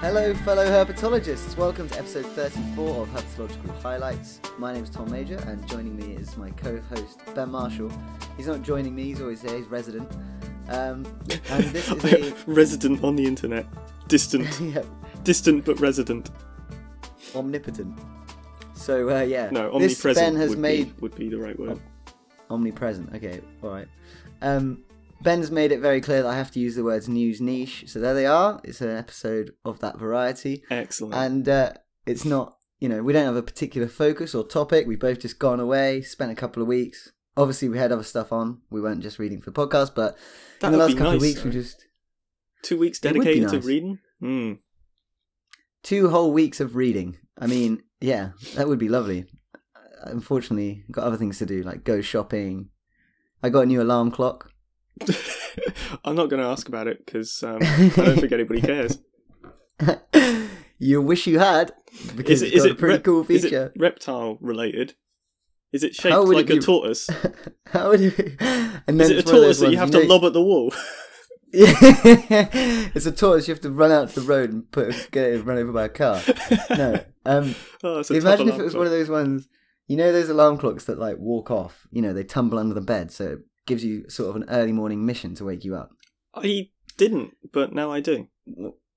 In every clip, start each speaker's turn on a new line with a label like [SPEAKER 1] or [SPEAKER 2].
[SPEAKER 1] Hello, fellow herpetologists. Welcome to episode 34 of Herpetological Highlights. My name is Tom Major, and joining me is my co-host Ben Marshall. He's not joining me; he's always here. He's resident. Um, and this is a
[SPEAKER 2] resident on the internet. Distant.
[SPEAKER 1] yeah,
[SPEAKER 2] Distant but resident.
[SPEAKER 1] omnipotent. So uh, yeah,
[SPEAKER 2] No,
[SPEAKER 1] this
[SPEAKER 2] omnipresent
[SPEAKER 1] Ben has
[SPEAKER 2] would,
[SPEAKER 1] made
[SPEAKER 2] be, would be the right word.
[SPEAKER 1] omnipresent. Okay, all right. Um, Ben's made it very clear that I have to use the words news niche. So there they are. It's an episode of that variety.
[SPEAKER 2] Excellent.
[SPEAKER 1] and uh, it's not you know we don't have a particular focus or topic we've both just gone away spent a couple of weeks obviously we had other stuff on we weren't just reading for the podcast but
[SPEAKER 2] that
[SPEAKER 1] in the last couple
[SPEAKER 2] nice.
[SPEAKER 1] of weeks we just
[SPEAKER 2] Two weeks
[SPEAKER 1] It would be
[SPEAKER 2] dedicated to reading? Hmm.
[SPEAKER 1] two whole weeks of reading i mean yeah that would be lovely unfortunately got other things to do like go shopping i got a new alarm clock
[SPEAKER 2] I'm not going to ask about it because um, I don't think anybody cares.
[SPEAKER 1] you wish you had because
[SPEAKER 2] Is it,
[SPEAKER 1] it's
[SPEAKER 2] it
[SPEAKER 1] a pretty
[SPEAKER 2] rep-
[SPEAKER 1] cool
[SPEAKER 2] Is
[SPEAKER 1] feature
[SPEAKER 2] it reptile related? Is it shaped
[SPEAKER 1] would it
[SPEAKER 2] like a tortoise?
[SPEAKER 1] how would you and
[SPEAKER 2] Is
[SPEAKER 1] then
[SPEAKER 2] it a
[SPEAKER 1] it's one of those
[SPEAKER 2] tortoise that you have to
[SPEAKER 1] know-
[SPEAKER 2] lob at the wall?
[SPEAKER 1] It's a tortoise. You have to run out to the road and put get it run over by a car. No, um,
[SPEAKER 2] oh,
[SPEAKER 1] imagine if it was
[SPEAKER 2] alarm
[SPEAKER 1] one of those ones. You know those alarm clocks that like walk off. You know they tumble under the bed, so it gives you sort of an early morning mission to wake you up.
[SPEAKER 2] I didn't, but now I do.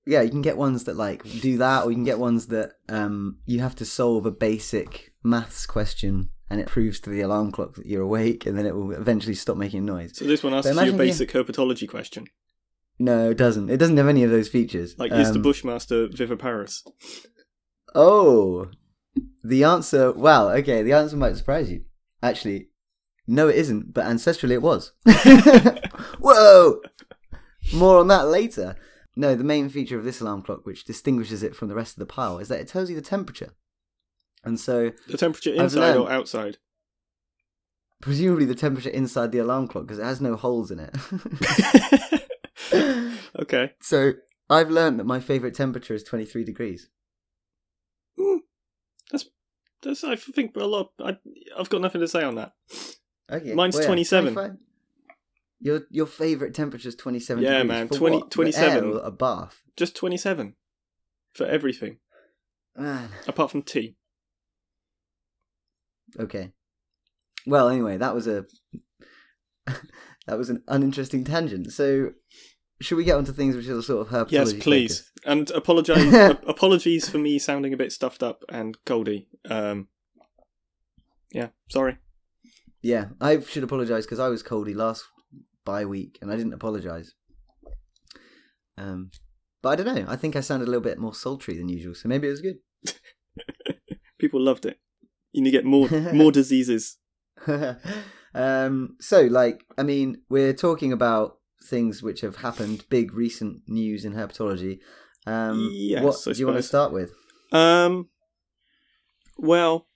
[SPEAKER 1] Yeah, you can get ones that like do that, or you can get ones that um you have to solve a basic maths question, and it proves to the alarm clock that you're awake, and then it will eventually stop making noise.
[SPEAKER 2] So this one asks you a
[SPEAKER 1] you-
[SPEAKER 2] basic herpetology question,
[SPEAKER 1] No, it doesn't. It doesn't have any of those features.
[SPEAKER 2] like is the
[SPEAKER 1] Um,
[SPEAKER 2] Bushmaster viviparous?
[SPEAKER 1] Oh, the answer. Well, okay, the answer might surprise you. Actually, no, it isn't. But ancestrally, it was. Whoa! More on that later. No, the main feature of this alarm clock, which distinguishes it from the rest of the pile, is that it tells you the temperature. And so,
[SPEAKER 2] The temperature inside or outside?
[SPEAKER 1] presumably, the temperature inside the alarm clock because it has no holes in it.
[SPEAKER 2] okay.
[SPEAKER 1] so, I've learned that my favourite temperature is 23 degrees. Hmm.
[SPEAKER 2] That's, I think a lot. I, I've got nothing to say on that.
[SPEAKER 1] Okay.
[SPEAKER 2] Mine's
[SPEAKER 1] well, yeah,
[SPEAKER 2] 27.
[SPEAKER 1] 25. Your your favourite temperature is 27
[SPEAKER 2] Yeah,
[SPEAKER 1] degrees.
[SPEAKER 2] man,
[SPEAKER 1] For
[SPEAKER 2] 20
[SPEAKER 1] what?
[SPEAKER 2] 27.
[SPEAKER 1] a bath?
[SPEAKER 2] Just 27 for everything,
[SPEAKER 1] Man.
[SPEAKER 2] apart from tea.
[SPEAKER 1] Okay. Well, anyway, that was a that was an uninteresting tangent. So, should we get onto things which are sort of herpetology?
[SPEAKER 2] Yes, please.
[SPEAKER 1] focused?
[SPEAKER 2] And apologize. ap- apologies for me sounding a bit stuffed up and coldy. Um, yeah, sorry.
[SPEAKER 1] Yeah, I should apologise because I was coldy last bye week and I didn't apologise. Um, but I don't know. I think I sounded a little bit more sultry than usual, so maybe it was good.
[SPEAKER 2] People loved it. You need to get more more diseases.
[SPEAKER 1] um, so, like, I mean, we're talking about things which have happened, big recent news in herpetology. Um,
[SPEAKER 2] Yes,
[SPEAKER 1] what
[SPEAKER 2] I
[SPEAKER 1] do you want to start with?
[SPEAKER 2] Um, well,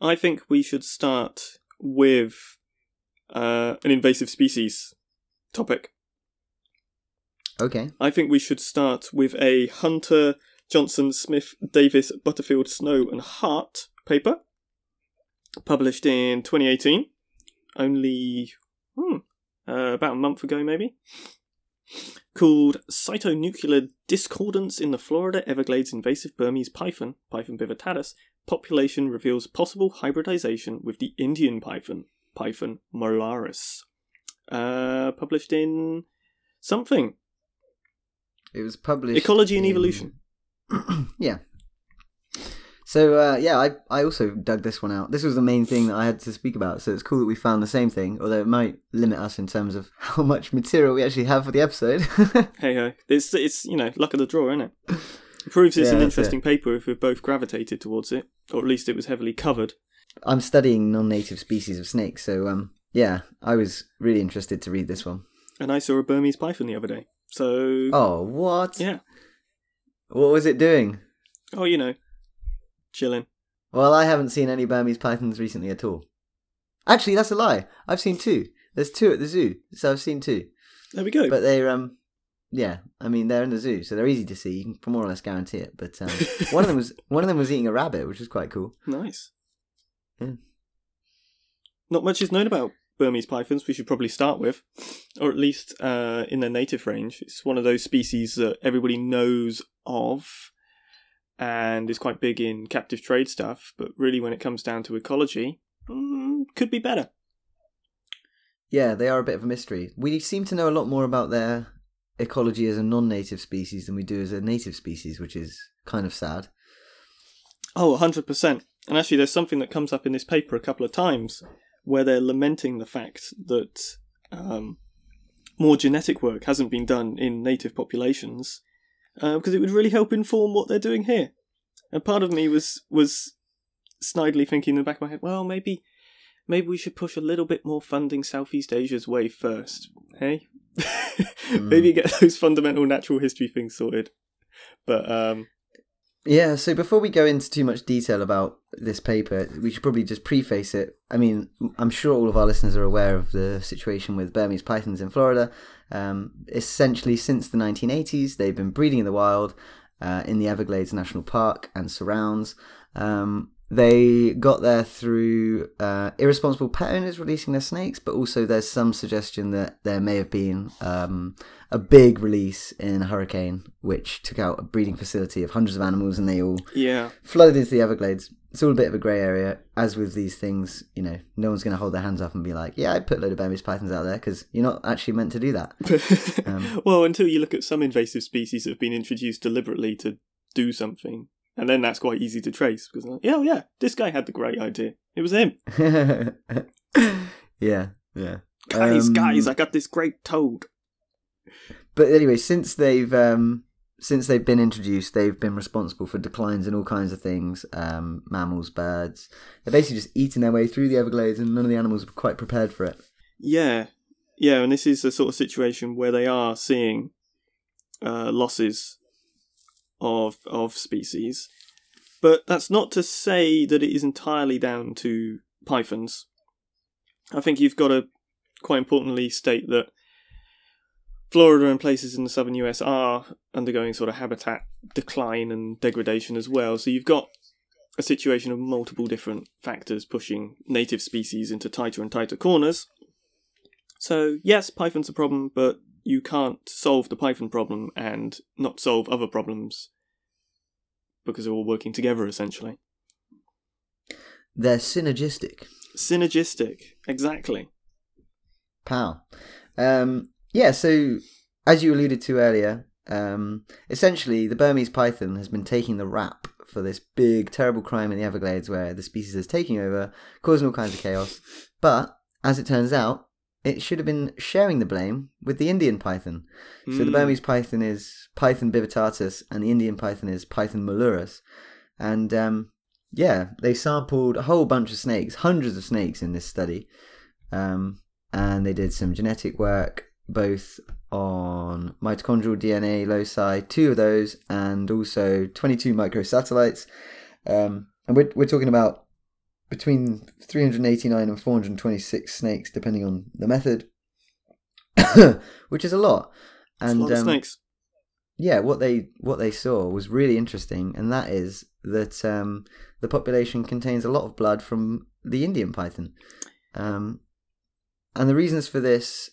[SPEAKER 2] I think we should start with uh, an invasive species topic.
[SPEAKER 1] Okay.
[SPEAKER 2] I think we should start with a Hunter, Johnson, Smith, Davis, Butterfield, Snow, and Hart paper, published in 2018, only hmm, uh, about a month ago, maybe, called Cytonuclear Discordance in the Florida Everglades Invasive Burmese Python, Python bivittatus, population reveals possible hybridization with the Indian python, Python molurus. Uh, published in something
[SPEAKER 1] It was published.
[SPEAKER 2] Ecology and
[SPEAKER 1] in-
[SPEAKER 2] Evolution.
[SPEAKER 1] yeah. So uh, yeah, I I also dug this one out. This was the main thing that I had to speak about. So it's cool that we found the same thing, although it might limit us in terms of how much material we actually have for the episode.
[SPEAKER 2] Hey ho, it's it's you know luck of the draw, isn't it? It proves it's
[SPEAKER 1] Yeah,
[SPEAKER 2] an interesting paper if we've both gravitated towards it, or at least it was heavily covered.
[SPEAKER 1] I'm studying non-native species of snakes, so um, yeah, I was really interested to read this one.
[SPEAKER 2] And I saw a Burmese python the other day. So
[SPEAKER 1] Oh, what?
[SPEAKER 2] yeah,
[SPEAKER 1] What was it doing?
[SPEAKER 2] oh you know, chilling.
[SPEAKER 1] Well, I haven't seen any Burmese pythons recently at all. Actually, that's a lie. I've seen two. There's two at the zoo, so I've seen two.
[SPEAKER 2] There we go.
[SPEAKER 1] But they're um, yeah. I mean, they're in the zoo, so they're easy to see. You can more or less guarantee it. But um, one of them was one of them was eating a rabbit, which was quite cool.
[SPEAKER 2] nice.
[SPEAKER 1] Yeah.
[SPEAKER 2] Not much is known about Burmese pythons, we should probably start with, or at least uh, in their native range. It's one of those species that everybody knows of and is quite big in captive trade stuff, but really when it comes down to ecology, mm, could be better.
[SPEAKER 1] Yeah, they are a bit of a mystery. We seem to know a lot more about their ecology as a non-native species than we do as a native species, which is kind of sad.
[SPEAKER 2] Oh, 100%. And actually, there's something that comes up in this paper a couple of times where they're lamenting the fact that um, more genetic work hasn't been done in native populations uh, because it would really help inform what they're doing here. And part of me was was snidely thinking in the back of my head, well, maybe maybe we should push a little bit more funding Southeast Asia's way first. Hey, maybe get those fundamental natural history things sorted. But um,
[SPEAKER 1] yeah, so before we go into too much detail about this paper, we should probably just preface it. I mean, I'm sure all of our listeners are aware of the situation with Burmese pythons in Florida. Um, essentially, since the 1980s, they've been breeding in the wild uh, in the Everglades National Park and surrounds. Um, they got there through uh, irresponsible pet owners releasing their snakes, but also there's some suggestion that there may have been um, a big release in a hurricane which took out a breeding facility of hundreds of animals and they all
[SPEAKER 2] yeah
[SPEAKER 1] flooded into the Everglades. It's all a bit of a grey area. As with these things, you know, no one's going to hold their hands up and be like, yeah, I put a load of Burmese pythons out there because you're not actually meant to do that.
[SPEAKER 2] um, well, until you look at some invasive species that have been introduced deliberately to do something and then that's quite easy to trace because, like, oh yeah, this guy had the great idea. It was him.
[SPEAKER 1] yeah, yeah.
[SPEAKER 2] Guys, um, guys, I got this great toad.
[SPEAKER 1] But anyway, since they've um, since they've been introduced, they've been responsible for declines in all kinds of things, um, mammals, birds. They're basically just eating their way through the Everglades, and none of the animals were quite prepared for it.
[SPEAKER 2] Yeah, yeah, and this is a sort of situation where they are seeing uh, losses of of species. But that's not to say that it is entirely down to pythons. I think you've got to quite importantly state that Florida and places in the southern US are undergoing sort of habitat decline and degradation as well. So you've got a situation of multiple different factors pushing native species into tighter and tighter corners. So, yes, python's a problem, but you can't solve the python problem and not solve other problems because they're all working together essentially.
[SPEAKER 1] They're synergistic.
[SPEAKER 2] Synergistic, exactly.
[SPEAKER 1] Pow. Um, yeah, so as you alluded to earlier, um, essentially the Burmese python has been taking the rap for this big, terrible crime in the Everglades where the species is taking over, causing all kinds of chaos. But as it turns out, it should have been sharing the blame with the Indian python. Mm. So the hmm. Burmese python is Python bivittatus, and the Indian python is Python molurus. And um, yeah, they sampled a whole bunch of snakes, hundreds of snakes in this study, um, and they did some genetic work both on mitochondrial DNA loci, two of those, and also 22 microsatellites. Um, and we're, we're talking about between 389 and 426 snakes, depending on the method, which is a lot.
[SPEAKER 2] And a lot um, snakes.
[SPEAKER 1] Yeah, what they what they saw was really interesting, and that is that um, the population contains a lot of blood from the Indian python. Um, and the reasons for this,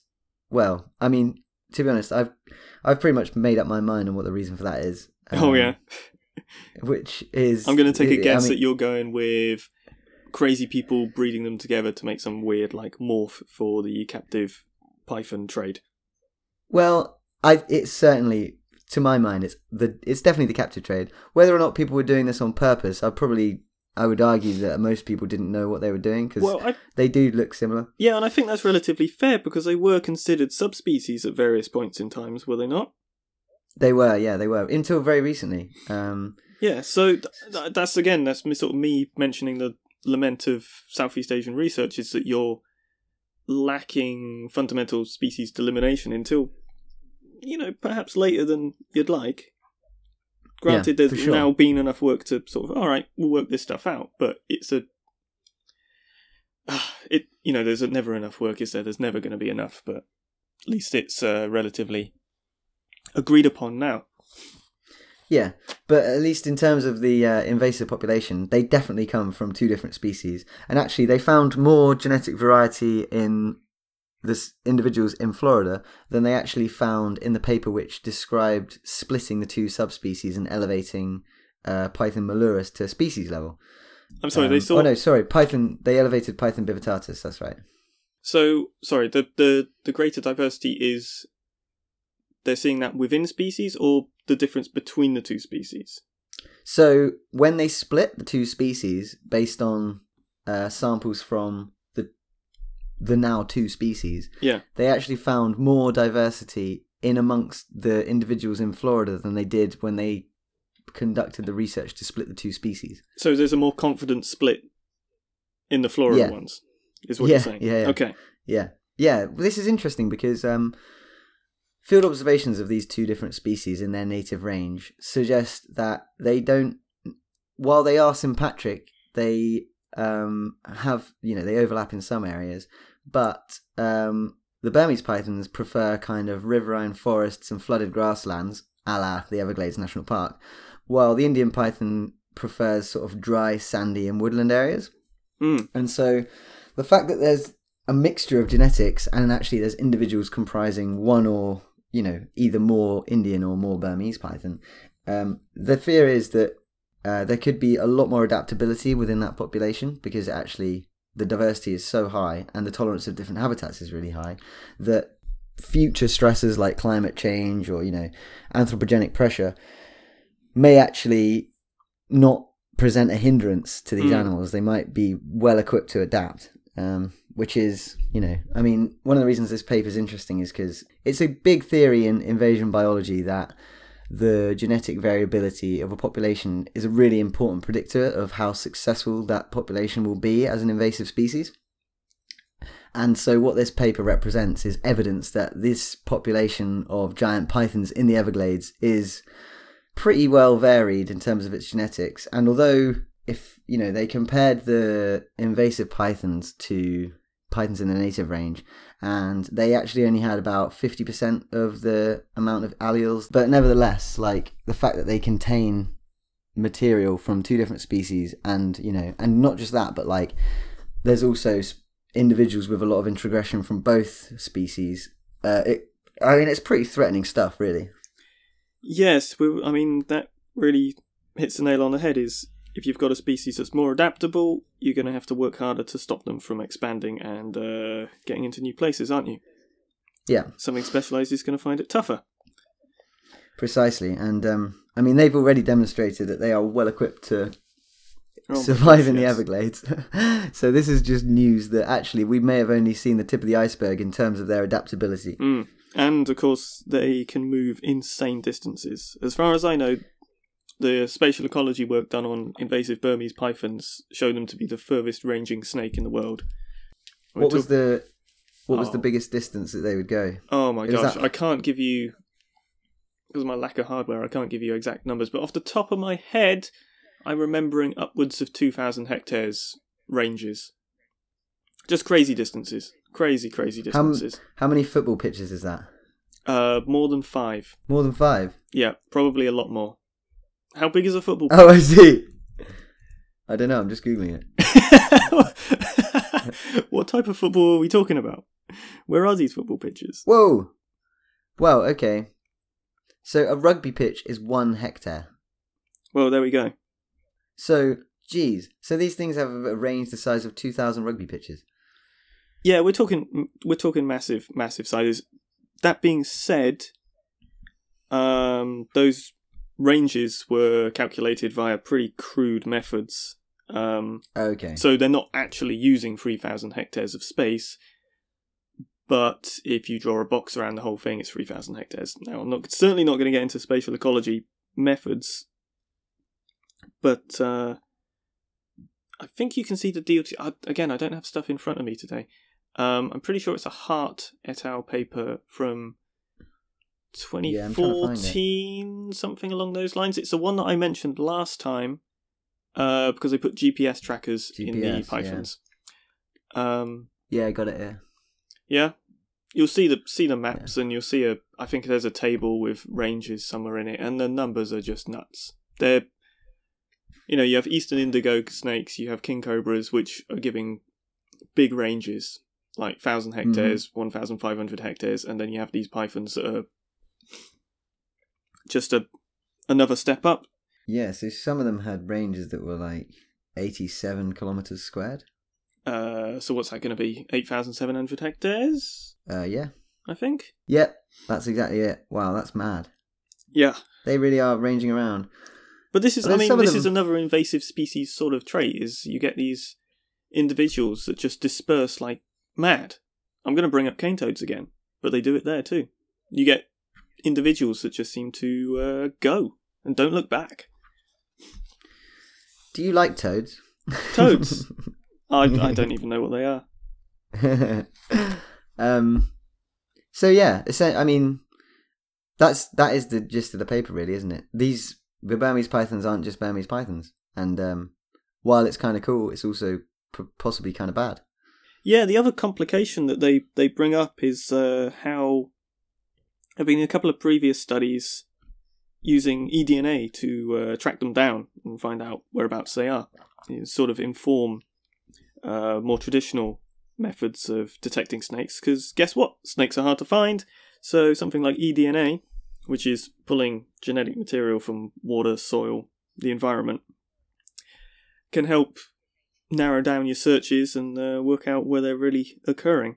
[SPEAKER 1] well, I mean, to be honest, I've I've pretty much made up my mind on what the reason for that is.
[SPEAKER 2] oh yeah.
[SPEAKER 1] Um, which is
[SPEAKER 2] I'm going to take a guess I mean, that you're going with crazy people breeding them together to make some weird like morph for the captive python trade.
[SPEAKER 1] Well, I it's certainly to my mind it's the it's definitely the captive trade. Whether or not people were doing this on purpose, I probably I would argue that most people didn't know what they were doing because well, they do look similar.
[SPEAKER 2] Yeah, and I think that's relatively fair because they were considered subspecies at various points in times, were they not?
[SPEAKER 1] They were, yeah, they were until very recently. Um,
[SPEAKER 2] yeah, so th- that's again that's sort of me mentioning the lament of Southeast Asian research is that you're lacking fundamental species delimitation until, you know, perhaps later than you'd like. Granted, yeah, there's sure. now been enough work to sort of, all right, we'll work this stuff out, but it's a. It you know there's never enough work is there there's never going to be enough but at least it's uh, relatively agreed upon now
[SPEAKER 1] Yeah, but at least in terms of the uh, invasive population, they definitely come from two different species. And actually, they found more genetic variety in this individuals in Florida than they actually found in the paper which described splitting the two subspecies and elevating uh, Python molurus to species level.
[SPEAKER 2] I'm sorry,
[SPEAKER 1] Um,
[SPEAKER 2] they saw.
[SPEAKER 1] Oh no, sorry, Python. They elevated Python bivittatus. That's right.
[SPEAKER 2] So sorry, the the the greater diversity is they're seeing that within species or the difference between the two species.
[SPEAKER 1] So when they split the two species based on uh, samples from the the now two species,
[SPEAKER 2] Yeah.
[SPEAKER 1] they actually found more diversity in amongst the individuals in Florida than they did when they conducted the research to split the two species.
[SPEAKER 2] So there's a more confident split in the Florida
[SPEAKER 1] Yeah.
[SPEAKER 2] ones, is what
[SPEAKER 1] Yeah,
[SPEAKER 2] you're saying.
[SPEAKER 1] yeah, yeah.
[SPEAKER 2] Okay.
[SPEAKER 1] Yeah, yeah. This is interesting because um, field observations of these two different species in their native range suggest that they don't, while they are sympatric, they um, have you know they overlap in some areas, but um, the Burmese pythons prefer kind of riverine forests and flooded grasslands, a la the Everglades National Park, while the Indian python prefers sort of dry, sandy, and woodland areas.
[SPEAKER 2] Mm.
[SPEAKER 1] And so the fact that there's a mixture of genetics and actually there's individuals comprising one or, you know, either more Indian or more Burmese python, um, the fear is that uh, there could be a lot more adaptability within that population because actually the diversity is so high and the tolerance of different habitats is really high that future stresses like climate change or, you know, anthropogenic pressure may actually not present a hindrance to these
[SPEAKER 2] Mm.
[SPEAKER 1] animals. They might be well equipped to adapt, um, which is, you know, I mean, one of the reasons this paper is interesting is because it's a big theory in invasion biology that the genetic variability of a population is a really important predictor of how successful that population will be as an invasive species. And so, what this paper represents is evidence that this population of giant pythons in the Everglades is pretty well varied in terms of its genetics. And although, if you know, they compared the invasive pythons to pythons in the native range, and they actually only had about 50% of the amount of alleles, but nevertheless, like the fact that they contain material from two different species, and you know, and not just that, but like there's also individuals with a lot of introgression from both species. Uh, it, I mean, it's pretty threatening stuff, really.
[SPEAKER 2] Yes, I mean that really hits the nail on the head. Is if you've got a species that's more adaptable, you're going to have to work harder to stop them from expanding and uh, getting into new places, aren't you?
[SPEAKER 1] Yeah.
[SPEAKER 2] Something specialised is going to find it tougher.
[SPEAKER 1] Precisely, and um, I mean they've already demonstrated that they are well equipped to
[SPEAKER 2] Oh
[SPEAKER 1] survive
[SPEAKER 2] gosh,
[SPEAKER 1] in the
[SPEAKER 2] yes.
[SPEAKER 1] Everglades. so this is just news that actually we may have only seen the tip of the iceberg in terms of their adaptability.
[SPEAKER 2] Mm. And of course, they can move insane distances. As far as I know, the spatial ecology work done on invasive Burmese pythons showed them to be the furthest ranging snake in the world. We're
[SPEAKER 1] What was
[SPEAKER 2] talk-
[SPEAKER 1] the what was the
[SPEAKER 2] Oh.
[SPEAKER 1] biggest distance that they would go?
[SPEAKER 2] Oh my
[SPEAKER 1] Is
[SPEAKER 2] gosh,
[SPEAKER 1] that-
[SPEAKER 2] I can't give you because of my lack of hardware. I can't give you exact numbers, but off the top of my head, I'm remembering upwards of two thousand hectares ranges. Just crazy distances, crazy, crazy
[SPEAKER 1] How
[SPEAKER 2] distances.
[SPEAKER 1] How many football pitches is that?
[SPEAKER 2] Uh, more than five.
[SPEAKER 1] More than five.
[SPEAKER 2] Yeah, probably a lot more. How big is a football?
[SPEAKER 1] Oh, I see. I don't know. I'm just googling it.
[SPEAKER 2] what type of football are we talking about? Where are these football pitches?
[SPEAKER 1] Whoa. Well, okay. So a rugby pitch is one hectare.
[SPEAKER 2] Well, there we go.
[SPEAKER 1] So, geez. So these things have a range the size of 2,000 rugby pitches.
[SPEAKER 2] Yeah, we're talking we're talking massive massive sizes. That being said, um, those ranges were calculated via pretty crude methods. Um,
[SPEAKER 1] Okay.
[SPEAKER 2] so they're not actually using three thousand hectares of space. But if you draw a box around the whole thing, it's three thousand hectares. Now, I'm not certainly not going to get into spatial ecology methods, but uh, I think you can see the deal. I, again, I don't have stuff in front of me today. Um, I'm pretty sure it's a Hart et al. paper from
[SPEAKER 1] Yeah, I'm trying to find it.
[SPEAKER 2] 2014, something along those lines. It's the one that I mentioned last time uh, because they put GPS trackers in the
[SPEAKER 1] GPS, yeah.
[SPEAKER 2] pythons. Um,
[SPEAKER 1] Yeah, I got it here.
[SPEAKER 2] yeah, you'll see the see the maps and you'll see a I think there's a table with ranges somewhere in it and the numbers are just nuts. They're you know, you have eastern indigo snakes, you have king cobras which are giving big ranges like 1000 hectares, 1500 hectares and then you have these pythons that are just a another step up.
[SPEAKER 1] Yeah, so some of them had ranges that were like 87 kilometers squared.
[SPEAKER 2] Uh so what's that going to be? 8700 hectares,
[SPEAKER 1] Uh, yeah.
[SPEAKER 2] I think.
[SPEAKER 1] Yep, that's exactly it. Wow, that's mad.
[SPEAKER 2] Yeah.
[SPEAKER 1] They really are ranging around.
[SPEAKER 2] But this is, I mean, this is another invasive species sort of trait. Is you get these individuals that just disperse like mad. I'm going to bring up cane toads again, but they do it there too. You get individuals that just seem to uh, go and don't look back.
[SPEAKER 1] Do you like toads?
[SPEAKER 2] Toads. I, I don't even know what they are.
[SPEAKER 1] um. So yeah, I mean, that's that is the gist of the paper, really, isn't it? These the Burmese pythons aren't just Burmese pythons, and um, while it's kind of cool, it's also p- possibly kind of bad.
[SPEAKER 2] Yeah, the other complication that they, they bring up is uh, how there have been a couple of previous studies using eDNA to uh, track them down and find out whereabouts they are. You sort of inform uh, more traditional methods of detecting snakes, because guess what? Snakes are hard to find, so something like eDNA, which is pulling genetic material from water, soil, the environment, can help narrow down your searches and uh, work out where they're really occurring.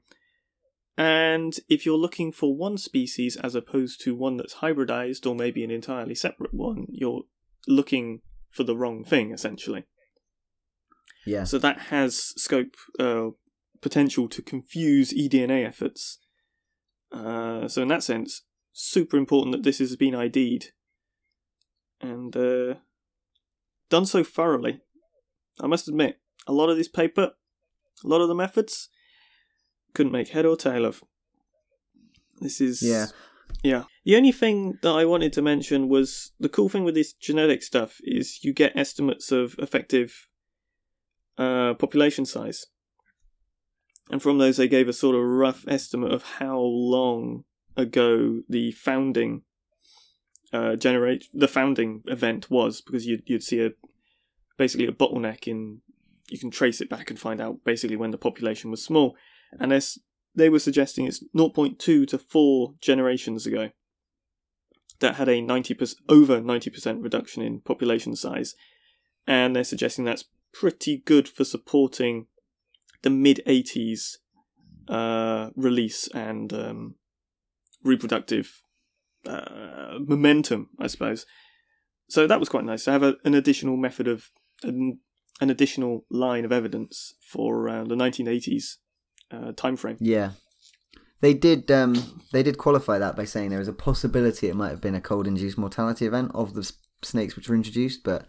[SPEAKER 2] And if you're looking for one species as opposed to one that's hybridized or maybe an entirely separate one, you're looking for the wrong thing essentially.
[SPEAKER 1] Yeah.
[SPEAKER 2] So that has scope, uh, potential to confuse eDNA efforts. Uh, so in that sense, super important that this has been ID'd and uh, done so thoroughly. I must admit, a lot of this paper, a lot of the methods, couldn't make head or tail of. This is
[SPEAKER 1] Yeah.
[SPEAKER 2] yeah. The only thing that I wanted to mention was the cool thing with this genetic stuff is you get estimates of effective uh, population size, and from those they gave a sort of rough estimate of how long ago the founding uh, generate the founding event was, because you'd you'd see a basically a bottleneck in you can trace it back and find out basically when the population was small, and they were suggesting it's 0.2 to 4 generations ago that had a 90% over 90% reduction in population size. And they're suggesting that's pretty good for supporting the mid 80s uh, release and um, reproductive uh, momentum i suppose. So that was quite nice to have a, an additional method of an, an additional line of evidence for uh, the 1980s uh, time frame
[SPEAKER 1] Yeah. They did um they did qualify that by saying there was a possibility it might have been a cold induced mortality event of the snakes which were introduced, but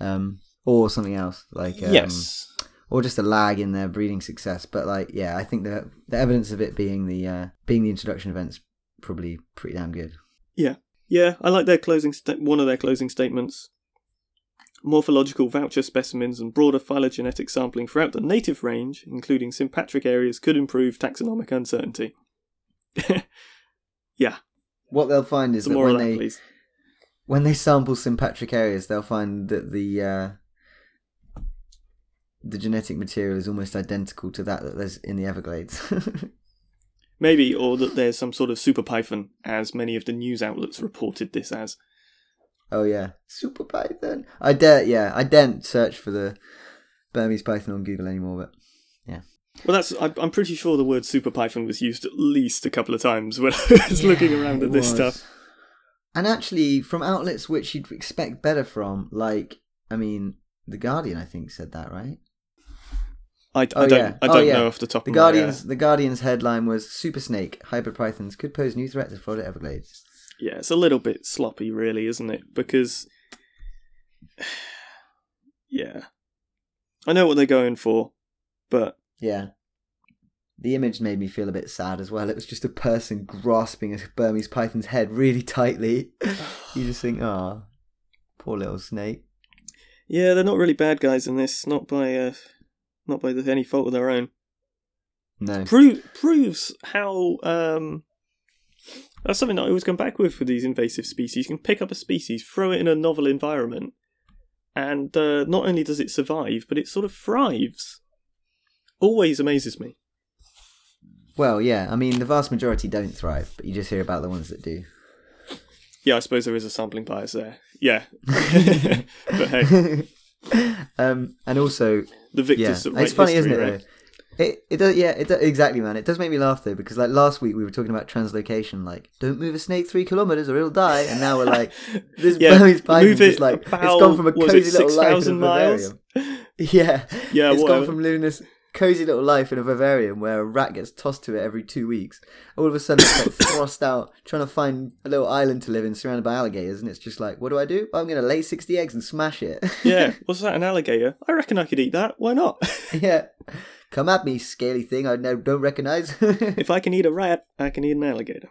[SPEAKER 1] um or something else like um,
[SPEAKER 2] yes
[SPEAKER 1] or just a lag in their breeding success. But like yeah, I think the the evidence of it being the uh, being the introduction events probably pretty damn good.
[SPEAKER 2] Yeah, yeah, I like their closing sta- one of their closing statements. Morphological voucher specimens and broader phylogenetic sampling throughout the native range, including sympatric areas, could improve taxonomic uncertainty. yeah,
[SPEAKER 1] What they'll find is
[SPEAKER 2] some
[SPEAKER 1] that when
[SPEAKER 2] that,
[SPEAKER 1] they
[SPEAKER 2] please.
[SPEAKER 1] when they sample sympatric areas, they'll find that the uh, the genetic material is almost identical to that that there's in the Everglades.
[SPEAKER 2] Maybe, or that there's some sort of super python, as many of the news outlets reported this as.
[SPEAKER 1] Oh yeah, super python. I dare, yeah, I daren't search for the Burmese python on Google anymore, but yeah,
[SPEAKER 2] Well, that's. I'm pretty sure the word super python was used at least a couple of times when I was looking around at this
[SPEAKER 1] was.
[SPEAKER 2] stuff.
[SPEAKER 1] And actually, from outlets which you'd expect better from, like, I mean, the Guardian, I think, said that right.
[SPEAKER 2] I, I
[SPEAKER 1] Oh,
[SPEAKER 2] don't.
[SPEAKER 1] yeah.
[SPEAKER 2] I
[SPEAKER 1] Oh,
[SPEAKER 2] don't
[SPEAKER 1] yeah.
[SPEAKER 2] know off the top
[SPEAKER 1] The
[SPEAKER 2] of my. uh,
[SPEAKER 1] Guardian's the Guardian's headline was "Super Snake hybrid pythons could pose new threat to Florida Everglades."
[SPEAKER 2] Yeah, it's a little bit sloppy, really, isn't it? Because, yeah, I know what they're going for, but
[SPEAKER 1] Yeah. The image made me feel a bit sad as well. It was just a person grasping a Burmese python's head really tightly. you just think, oh, poor little snake.
[SPEAKER 2] yeah, they're not really bad guys in this. Not by, uh, not by any fault of their own.
[SPEAKER 1] No.
[SPEAKER 2] Pro- proves how um, that's something that I always come back with for these invasive species. You can pick up a species, throw it in a novel environment, and uh, not only does it survive, but it sort of thrives. Always amazes me.
[SPEAKER 1] Well, yeah. I mean, the vast majority don't thrive, but you just hear about the ones that do.
[SPEAKER 2] Yeah, I suppose there is a sampling bias there. Yeah, but hey,
[SPEAKER 1] um, and also,
[SPEAKER 2] the victors.
[SPEAKER 1] yeah, it's funny,
[SPEAKER 2] history,
[SPEAKER 1] isn't it?
[SPEAKER 2] right?
[SPEAKER 1] It it does, yeah, it does, exactly, man. It does make me laugh though because like last week we were talking about translocation, like don't move a snake three kilometers or it'll die, and now we're like this
[SPEAKER 2] Yeah,
[SPEAKER 1] Burmese python just
[SPEAKER 2] it
[SPEAKER 1] like it's
[SPEAKER 2] about,
[SPEAKER 1] gone from a cozy
[SPEAKER 2] it
[SPEAKER 1] little life in a
[SPEAKER 2] 6,000 miles?
[SPEAKER 1] vivarium. Yeah,
[SPEAKER 2] Yeah,
[SPEAKER 1] it's
[SPEAKER 2] whatever.
[SPEAKER 1] gone from living this cozy little life in a vivarium where a rat gets tossed to it every two weeks. All of a sudden, it's like thrust out, trying to find a little island to live in, surrounded by alligators, and it's just like, what do I do? I'm going to lay sixty eggs and smash it.
[SPEAKER 2] yeah, what's that? An alligator? I reckon I could eat that. Why not?
[SPEAKER 1] yeah. Come at me, scaly thing I no, don't recognize.
[SPEAKER 2] if I can eat a rat, I can eat an alligator.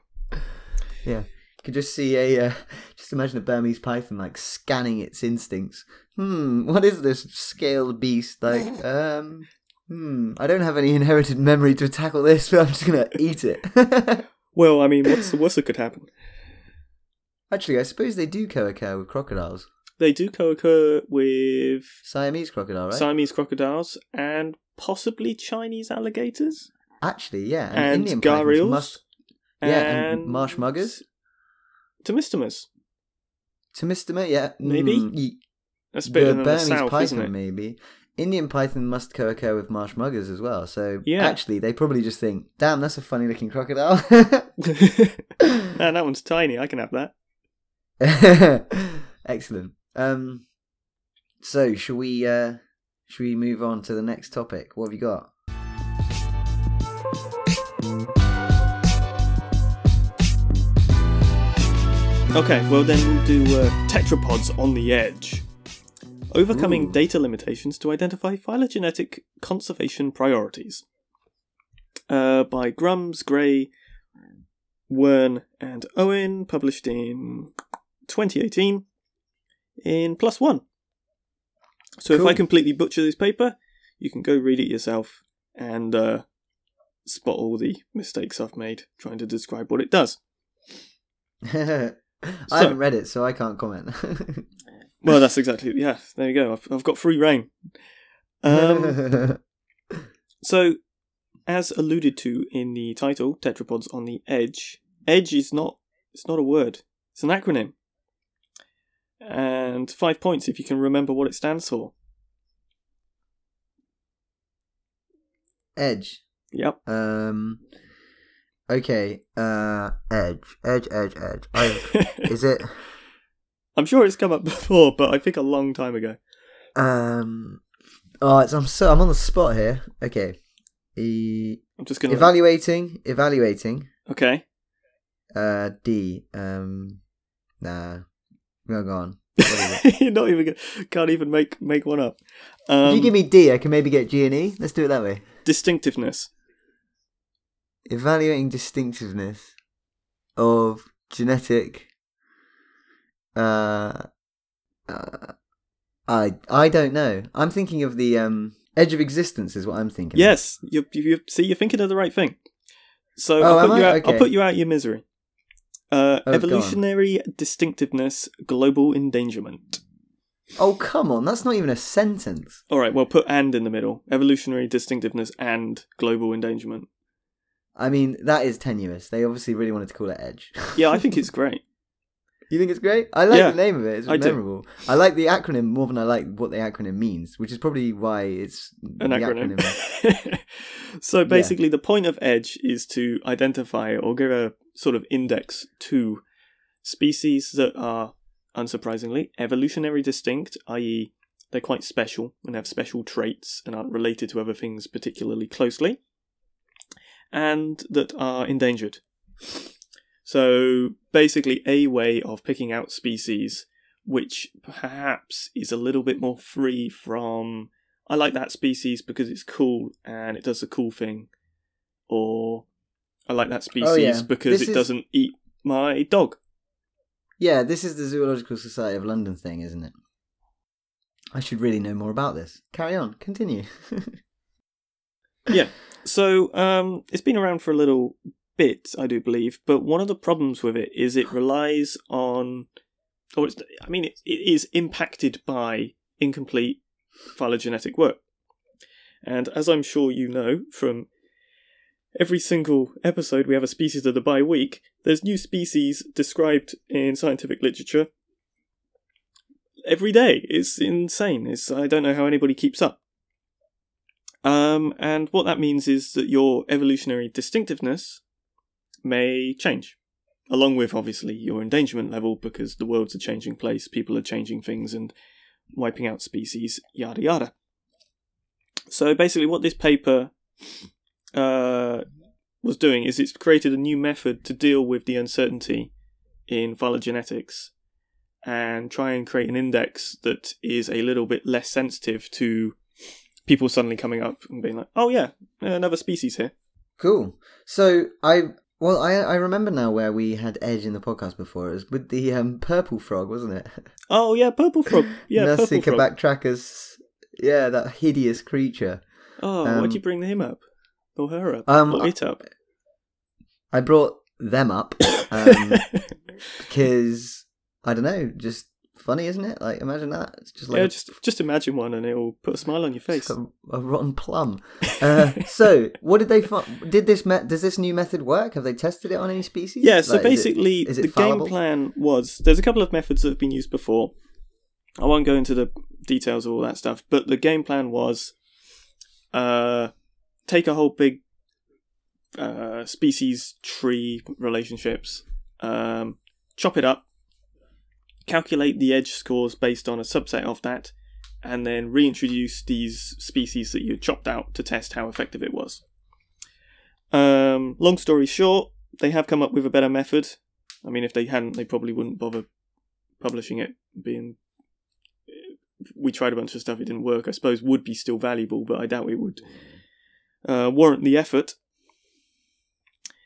[SPEAKER 1] yeah. You could just see a, uh, just imagine a Burmese python like scanning its instincts. Hmm, what is this scaled beast? Like, um, hmm, I don't have any inherited memory to tackle this, but I'm just gonna eat it.
[SPEAKER 2] Well, I mean, what's the worst that could happen?
[SPEAKER 1] Actually, I suppose they do co-occur with crocodiles.
[SPEAKER 2] They do co-occur with
[SPEAKER 1] Siamese crocodile, right?
[SPEAKER 2] Siamese crocodiles and possibly Chinese alligators
[SPEAKER 1] Actually, yeah. And,
[SPEAKER 2] and
[SPEAKER 1] Indian
[SPEAKER 2] gharials
[SPEAKER 1] must, yeah, and,
[SPEAKER 2] and
[SPEAKER 1] marsh muggers.
[SPEAKER 2] Tomistomas.
[SPEAKER 1] Tomistoma, yeah.
[SPEAKER 2] Maybe?
[SPEAKER 1] Mm,
[SPEAKER 2] That's bit
[SPEAKER 1] the
[SPEAKER 2] in the south,
[SPEAKER 1] python,
[SPEAKER 2] isn't it?
[SPEAKER 1] maybe. Indian python must co-occur with marsh muggers as well. So
[SPEAKER 2] Yeah.
[SPEAKER 1] actually, they probably just think, "Damn, that's a funny-looking crocodile."
[SPEAKER 2] Man, that one's tiny. I can have that.
[SPEAKER 1] Excellent. Um, so shall we? Uh, shall we move on to the next topic? What have you got?
[SPEAKER 2] Okay, well then we'll do uh, tetrapods on the edge. Overcoming
[SPEAKER 1] Ooh.
[SPEAKER 2] data limitations to identify phylogenetic conservation priorities. Uh, by Gumbs, Gray, Wearn, and Owen, published in 2018 in PLOS ONE. So if I completely butcher this paper, you can go read it yourself and uh, spot all the mistakes I've made trying to describe what it does.
[SPEAKER 1] I haven't read it, so I can't comment.
[SPEAKER 2] Well, that's exactly yeah. There you go. I've, I've got free reign. Um, so, as alluded to in the title, tetrapods on the edge. Edge is not. It's not a word. It's an acronym. And five points if you can remember what it stands for.
[SPEAKER 1] Edge.
[SPEAKER 2] Yep.
[SPEAKER 1] Um. Okay. Uh. Edge. Edge. Edge. Edge. I, is it?
[SPEAKER 2] I'm sure it's come up before, but I think a long time ago.
[SPEAKER 1] Um. Oh, it's, I'm so I'm on the spot here. Okay. E-
[SPEAKER 2] I'm just gonna.
[SPEAKER 1] evaluating. Evaluating.
[SPEAKER 2] okay.
[SPEAKER 1] Uh. D. Um. Nah. No, go on. What is it?
[SPEAKER 2] You're not even. Gonna, can't even make make one up.
[SPEAKER 1] if
[SPEAKER 2] Um,
[SPEAKER 1] you give me D, I can maybe get G and E. Let's do it that way.
[SPEAKER 2] distinctiveness.
[SPEAKER 1] Evaluating distinctiveness of genetic. Uh, uh, I I don't know. I'm thinking of the um edge of existence is what I'm thinking.
[SPEAKER 2] Yes, you, you, you see, you're thinking of the right thing. So
[SPEAKER 1] Oh,
[SPEAKER 2] I'll, put you
[SPEAKER 1] I?
[SPEAKER 2] out, I'll put you out of your misery. Uh,
[SPEAKER 1] Oh,
[SPEAKER 2] evolutionary distinctiveness, global endangerment.
[SPEAKER 1] Oh come on, that's not even a sentence.
[SPEAKER 2] All right, well, put and in the middle. Evolutionary distinctiveness and global endangerment.
[SPEAKER 1] I mean, that is tenuous. They obviously really wanted to call it Edge.
[SPEAKER 2] Yeah, I think it's great.
[SPEAKER 1] you think it's great? I like
[SPEAKER 2] Yeah,
[SPEAKER 1] the name of it. It's
[SPEAKER 2] I do.
[SPEAKER 1] memorable. I like the acronym more than I like what the acronym means, which is probably why it's
[SPEAKER 2] An
[SPEAKER 1] the
[SPEAKER 2] acronym. so basically, the point of EDGE is to identify or give a sort of index to species that are, unsurprisingly, evolutionary distinct, i.e., they're quite special and have special traits and aren't related to other things particularly closely, and that are endangered. So basically, a way of picking out species which perhaps is a little bit more free from I like that species because it's cool and it does a cool thing, or I like that species
[SPEAKER 1] Oh, yeah.
[SPEAKER 2] because
[SPEAKER 1] This
[SPEAKER 2] it
[SPEAKER 1] is-
[SPEAKER 2] doesn't eat my dog.
[SPEAKER 1] Yeah, this is the Zoological Society of London thing, isn't it? I should really know more about this. Carry on, continue.
[SPEAKER 2] Yeah. So um, it's been around for a little bit, I do believe, but one of the problems with it is it relies on, or it's, I mean, it, it is impacted by incomplete phylogenetic work. And as I'm sure you know from every single episode we have a species of the bi week, there's new species described in scientific literature every day. It's insane. It's I don't know how anybody keeps up. Um, and what that means is that your evolutionary distinctiveness may change, along with obviously your endangerment level because the world's a changing place, people are changing things and wiping out species, yada yada. So basically, what this paper uh, was doing is it's created a new method to deal with the uncertainty in phylogenetics and try and create an index that is a little bit less sensitive to people suddenly coming up and being like, "Oh yeah, another species here."
[SPEAKER 1] Cool. So I well, I I remember now where we had Edge in the podcast before. It was with the um, purple frog, wasn't it?
[SPEAKER 2] Oh yeah, purple frog. Yeah, purple
[SPEAKER 1] Nausicaa
[SPEAKER 2] frog.
[SPEAKER 1] backtrackers. Yeah, that hideous creature.
[SPEAKER 2] Oh,
[SPEAKER 1] Um,
[SPEAKER 2] why'd you bring him up or her up
[SPEAKER 1] Um,
[SPEAKER 2] or it up?
[SPEAKER 1] I brought them up um, because I don't know, just funny, isn't it? Like imagine that. It's just like
[SPEAKER 2] yeah, just just imagine one and it'll put a smile on your face.
[SPEAKER 1] A, a rotten plum. Uh, so, what did they? Fu- did this? Me- does this new method work? Have they tested it on any species?
[SPEAKER 2] Yeah, so
[SPEAKER 1] Like,
[SPEAKER 2] basically,
[SPEAKER 1] is it
[SPEAKER 2] the
[SPEAKER 1] fallible?
[SPEAKER 2] game plan was there's a couple of methods that have been used before. I won't go into the details of all that stuff, but the game plan was uh, take a whole big uh, species tree relationships, um, chop it up, calculate the edge scores based on a subset of that, and then reintroduce these species that you chopped out to test how effective it was. Um, long story short, they have come up with a better method. I mean, if they hadn't, they probably wouldn't bother publishing it. Being, we tried a bunch of stuff, it didn't work. I suppose would be still valuable, but I doubt it would uh, warrant the effort.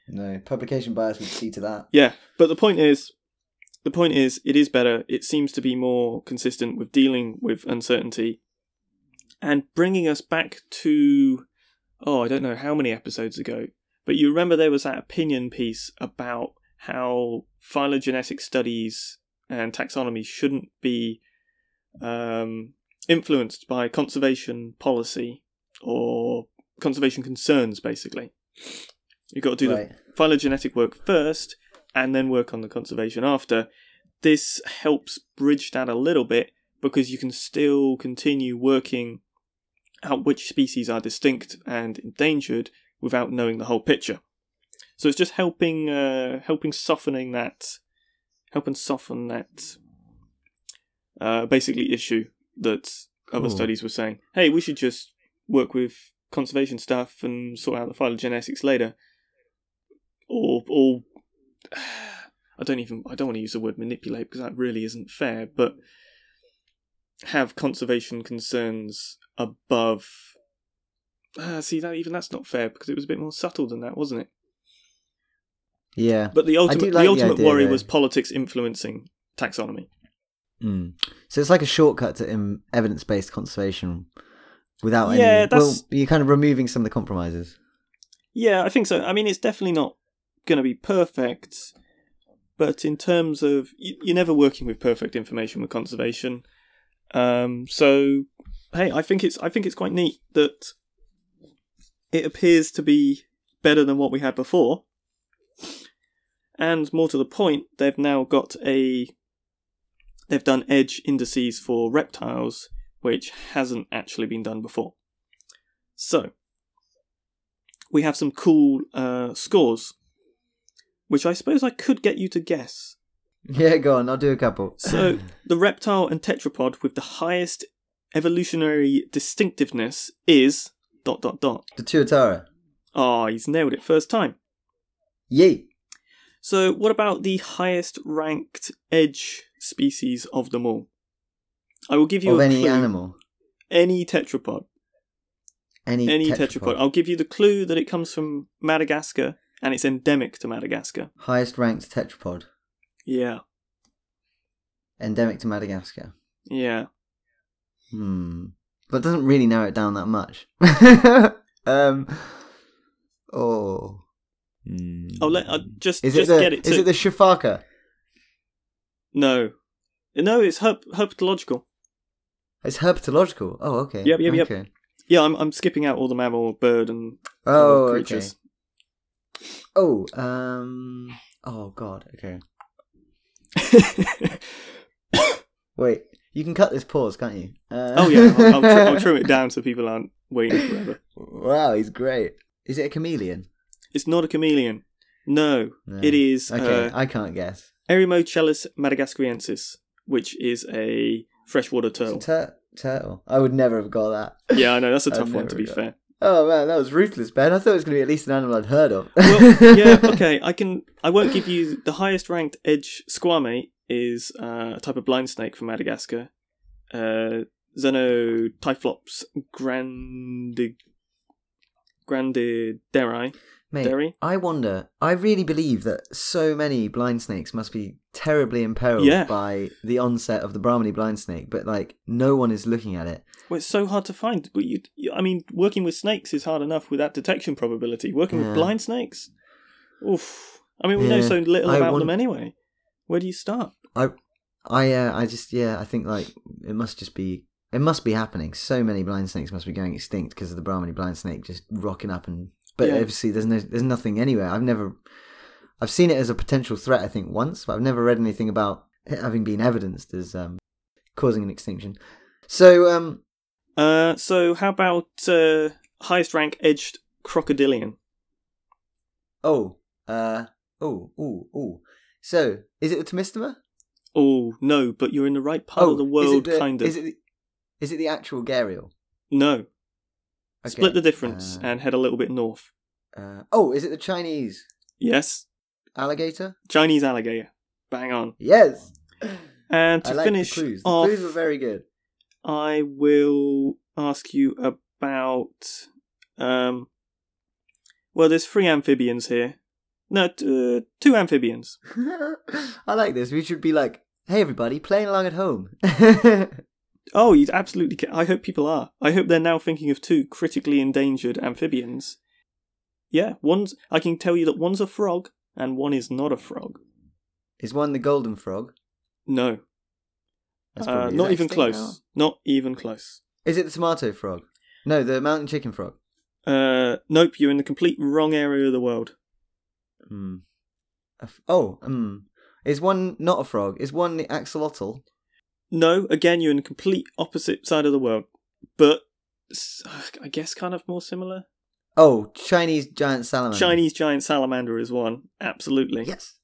[SPEAKER 1] No, publication bias would see to that.
[SPEAKER 2] Yeah, but the point is, the point is, it is better. It seems to be more consistent with dealing with uncertainty and bringing us back to, oh, I don't know how many episodes ago, but you remember there was that opinion piece about how phylogenetic studies and taxonomy shouldn't be um, influenced by conservation policy or conservation concerns, basically. You've got to do the phylogenetic work first and then work on the conservation after. This helps bridge that a little bit because you can still continue working out which species are distinct and endangered without knowing the whole picture. So it's just helping uh, helping softening that helping soften that uh, basically issue that other
[SPEAKER 1] Cool.
[SPEAKER 2] studies were saying, hey, we should just work with conservation stuff and sort out the phylogenetics later or or I don't even I don't want to use the word manipulate because that really isn't fair, but have conservation concerns above. Ah, see that even that's not fair because it was a bit more subtle than that, wasn't it?
[SPEAKER 1] Yeah.
[SPEAKER 2] But the ultimate
[SPEAKER 1] like
[SPEAKER 2] the
[SPEAKER 1] the
[SPEAKER 2] ultimate
[SPEAKER 1] idea,
[SPEAKER 2] worry
[SPEAKER 1] though.
[SPEAKER 2] was politics influencing taxonomy.
[SPEAKER 1] Mm. So it's like a shortcut to um, evidence-based conservation without any.
[SPEAKER 2] Yeah,
[SPEAKER 1] Well,
[SPEAKER 2] that's-
[SPEAKER 1] you're kind of removing some of the compromises.
[SPEAKER 2] Yeah, I think so. I mean, it's definitely not going to be perfect, but in terms of you, you're never working with perfect information with conservation. Um, so, hey, I think it's I think it's quite neat that it appears to be better than what we had before, and more to the point, they've now got a they've done edge indices for reptiles, which hasn't actually been done before. So, we have some cool uh, scores, which I suppose I could get you to guess.
[SPEAKER 1] Yeah, go on. I'll do a couple.
[SPEAKER 2] So, the reptile and tetrapod with the highest evolutionary distinctiveness is dot dot dot.
[SPEAKER 1] the Tuatara.
[SPEAKER 2] Ah, he's nailed it first time.
[SPEAKER 1] Yay.
[SPEAKER 2] So, what about the highest ranked edge species of them all? I will give you
[SPEAKER 1] Of any
[SPEAKER 2] clue.
[SPEAKER 1] animal.
[SPEAKER 2] Any tetrapod.
[SPEAKER 1] Any,
[SPEAKER 2] Any
[SPEAKER 1] tetrapod.
[SPEAKER 2] tetrapod. I'll give you the clue that it comes from Madagascar and it's endemic to Madagascar.
[SPEAKER 1] Highest ranked tetrapod.
[SPEAKER 2] Yeah,
[SPEAKER 1] Endemic to Madagascar.
[SPEAKER 2] yeah.
[SPEAKER 1] Hmm. But doesn't really narrow it down that much. um. Oh. Hmm.
[SPEAKER 2] Oh, let uh, just
[SPEAKER 1] Is
[SPEAKER 2] just
[SPEAKER 1] it the
[SPEAKER 2] get it.
[SPEAKER 1] is
[SPEAKER 2] To,
[SPEAKER 1] it the Sifaka?
[SPEAKER 2] no, no, it's herp- herpetological.
[SPEAKER 1] It's herpetological. Oh, okay.
[SPEAKER 2] Yep, yep, yep.
[SPEAKER 1] okay.
[SPEAKER 2] Yeah, I'm I'm skipping out all the mammal, bird, and
[SPEAKER 1] Oh,
[SPEAKER 2] other
[SPEAKER 1] okay.
[SPEAKER 2] creatures.
[SPEAKER 1] Oh, um. Oh God. Okay. Wait. You can cut this pause, can't you? Uh...
[SPEAKER 2] oh yeah, I'll, I'll, tr- I'll trim it down so people aren't waiting forever.
[SPEAKER 1] Wow, he's great. Is it a chameleon?
[SPEAKER 2] It's not a chameleon. No,
[SPEAKER 1] No.
[SPEAKER 2] it is
[SPEAKER 1] Okay,
[SPEAKER 2] uh,
[SPEAKER 1] I can't guess.
[SPEAKER 2] Erymnochelys madagascariensis, which is a freshwater
[SPEAKER 1] It's a
[SPEAKER 2] turtle.
[SPEAKER 1] tur- turtle. I would never have got that.
[SPEAKER 2] yeah, I know that's a tough one to be fair.
[SPEAKER 1] Oh man, that was ruthless, Ben. I thought it was going to be at least an animal I'd heard of.
[SPEAKER 2] Well, yeah, okay. I can. I won't give you the highest ranked edge squamate is uh, a type of blind snake from Madagascar. Uh, Xenotyphlops grandi grandidieri.
[SPEAKER 1] Mate,
[SPEAKER 2] Dairy?
[SPEAKER 1] I wonder. I really believe that so many blind snakes must be terribly imperiled
[SPEAKER 2] Yeah.
[SPEAKER 1] by the onset of the Brahminy blind snake, but like no one is looking at it.
[SPEAKER 2] Well, it's so hard to find. But you, I mean, working with snakes is hard enough with that detection probability. Working
[SPEAKER 1] Yeah.
[SPEAKER 2] with blind snakes, oof. I mean, we know so little
[SPEAKER 1] I
[SPEAKER 2] about
[SPEAKER 1] want-
[SPEAKER 2] them anyway. Where do you start?
[SPEAKER 1] I, I, uh, I just yeah, I think like it must just be. It must be happening. So many blind snakes must be going extinct because of the Brahminy blind snake just rocking up and. But
[SPEAKER 2] Yeah.
[SPEAKER 1] obviously, there's no, there's nothing anywhere. I've never, I've seen it as a potential threat. I think once, but I've never read anything about it having been evidenced as um, causing an extinction. So, um,
[SPEAKER 2] Uh, so how about uh, highest rank edged crocodilian?
[SPEAKER 1] oh, uh, oh, oh, oh. So, is it the Tomistoma?
[SPEAKER 2] Oh no, but you're in the right part of the world,
[SPEAKER 1] the-
[SPEAKER 2] kind of.
[SPEAKER 1] Is it the, is it the actual Gharial?
[SPEAKER 2] No,
[SPEAKER 1] Okay,
[SPEAKER 2] split the difference
[SPEAKER 1] uh,
[SPEAKER 2] and head a little bit north.
[SPEAKER 1] Uh, oh, is it the Chinese
[SPEAKER 2] Yes,
[SPEAKER 1] alligator?
[SPEAKER 2] Chinese alligator. Bang on.
[SPEAKER 1] Yes.
[SPEAKER 2] And to
[SPEAKER 1] like
[SPEAKER 2] finish
[SPEAKER 1] the clues. The
[SPEAKER 2] off,
[SPEAKER 1] clues were very good.
[SPEAKER 2] I will ask you about. Um, well, there's three amphibians here. No, t- uh, two amphibians.
[SPEAKER 1] I like this. We should be like, hey everybody, playing along at home.
[SPEAKER 2] Oh, you absolutely. Ca- I hope people are. I hope they're now thinking of two critically endangered amphibians. Yeah, one's. I can tell you that one's a frog and one is not a frog.
[SPEAKER 1] is one the golden frog?
[SPEAKER 2] No,
[SPEAKER 1] That's
[SPEAKER 2] uh,
[SPEAKER 1] probably- is
[SPEAKER 2] not even
[SPEAKER 1] extinct
[SPEAKER 2] close. Not even close.
[SPEAKER 1] Is it the tomato frog? No, the mountain chicken frog.
[SPEAKER 2] Uh, nope. You're in the complete wrong area of the world.
[SPEAKER 1] Hmm. A f- oh, um, is one not a frog? Is one the axolotl?
[SPEAKER 2] No, again, you're in the complete opposite side of the world, but I guess kind of more similar.
[SPEAKER 1] Oh, Chinese giant salamander.
[SPEAKER 2] Chinese giant salamander is one. Absolutely.
[SPEAKER 1] Yes.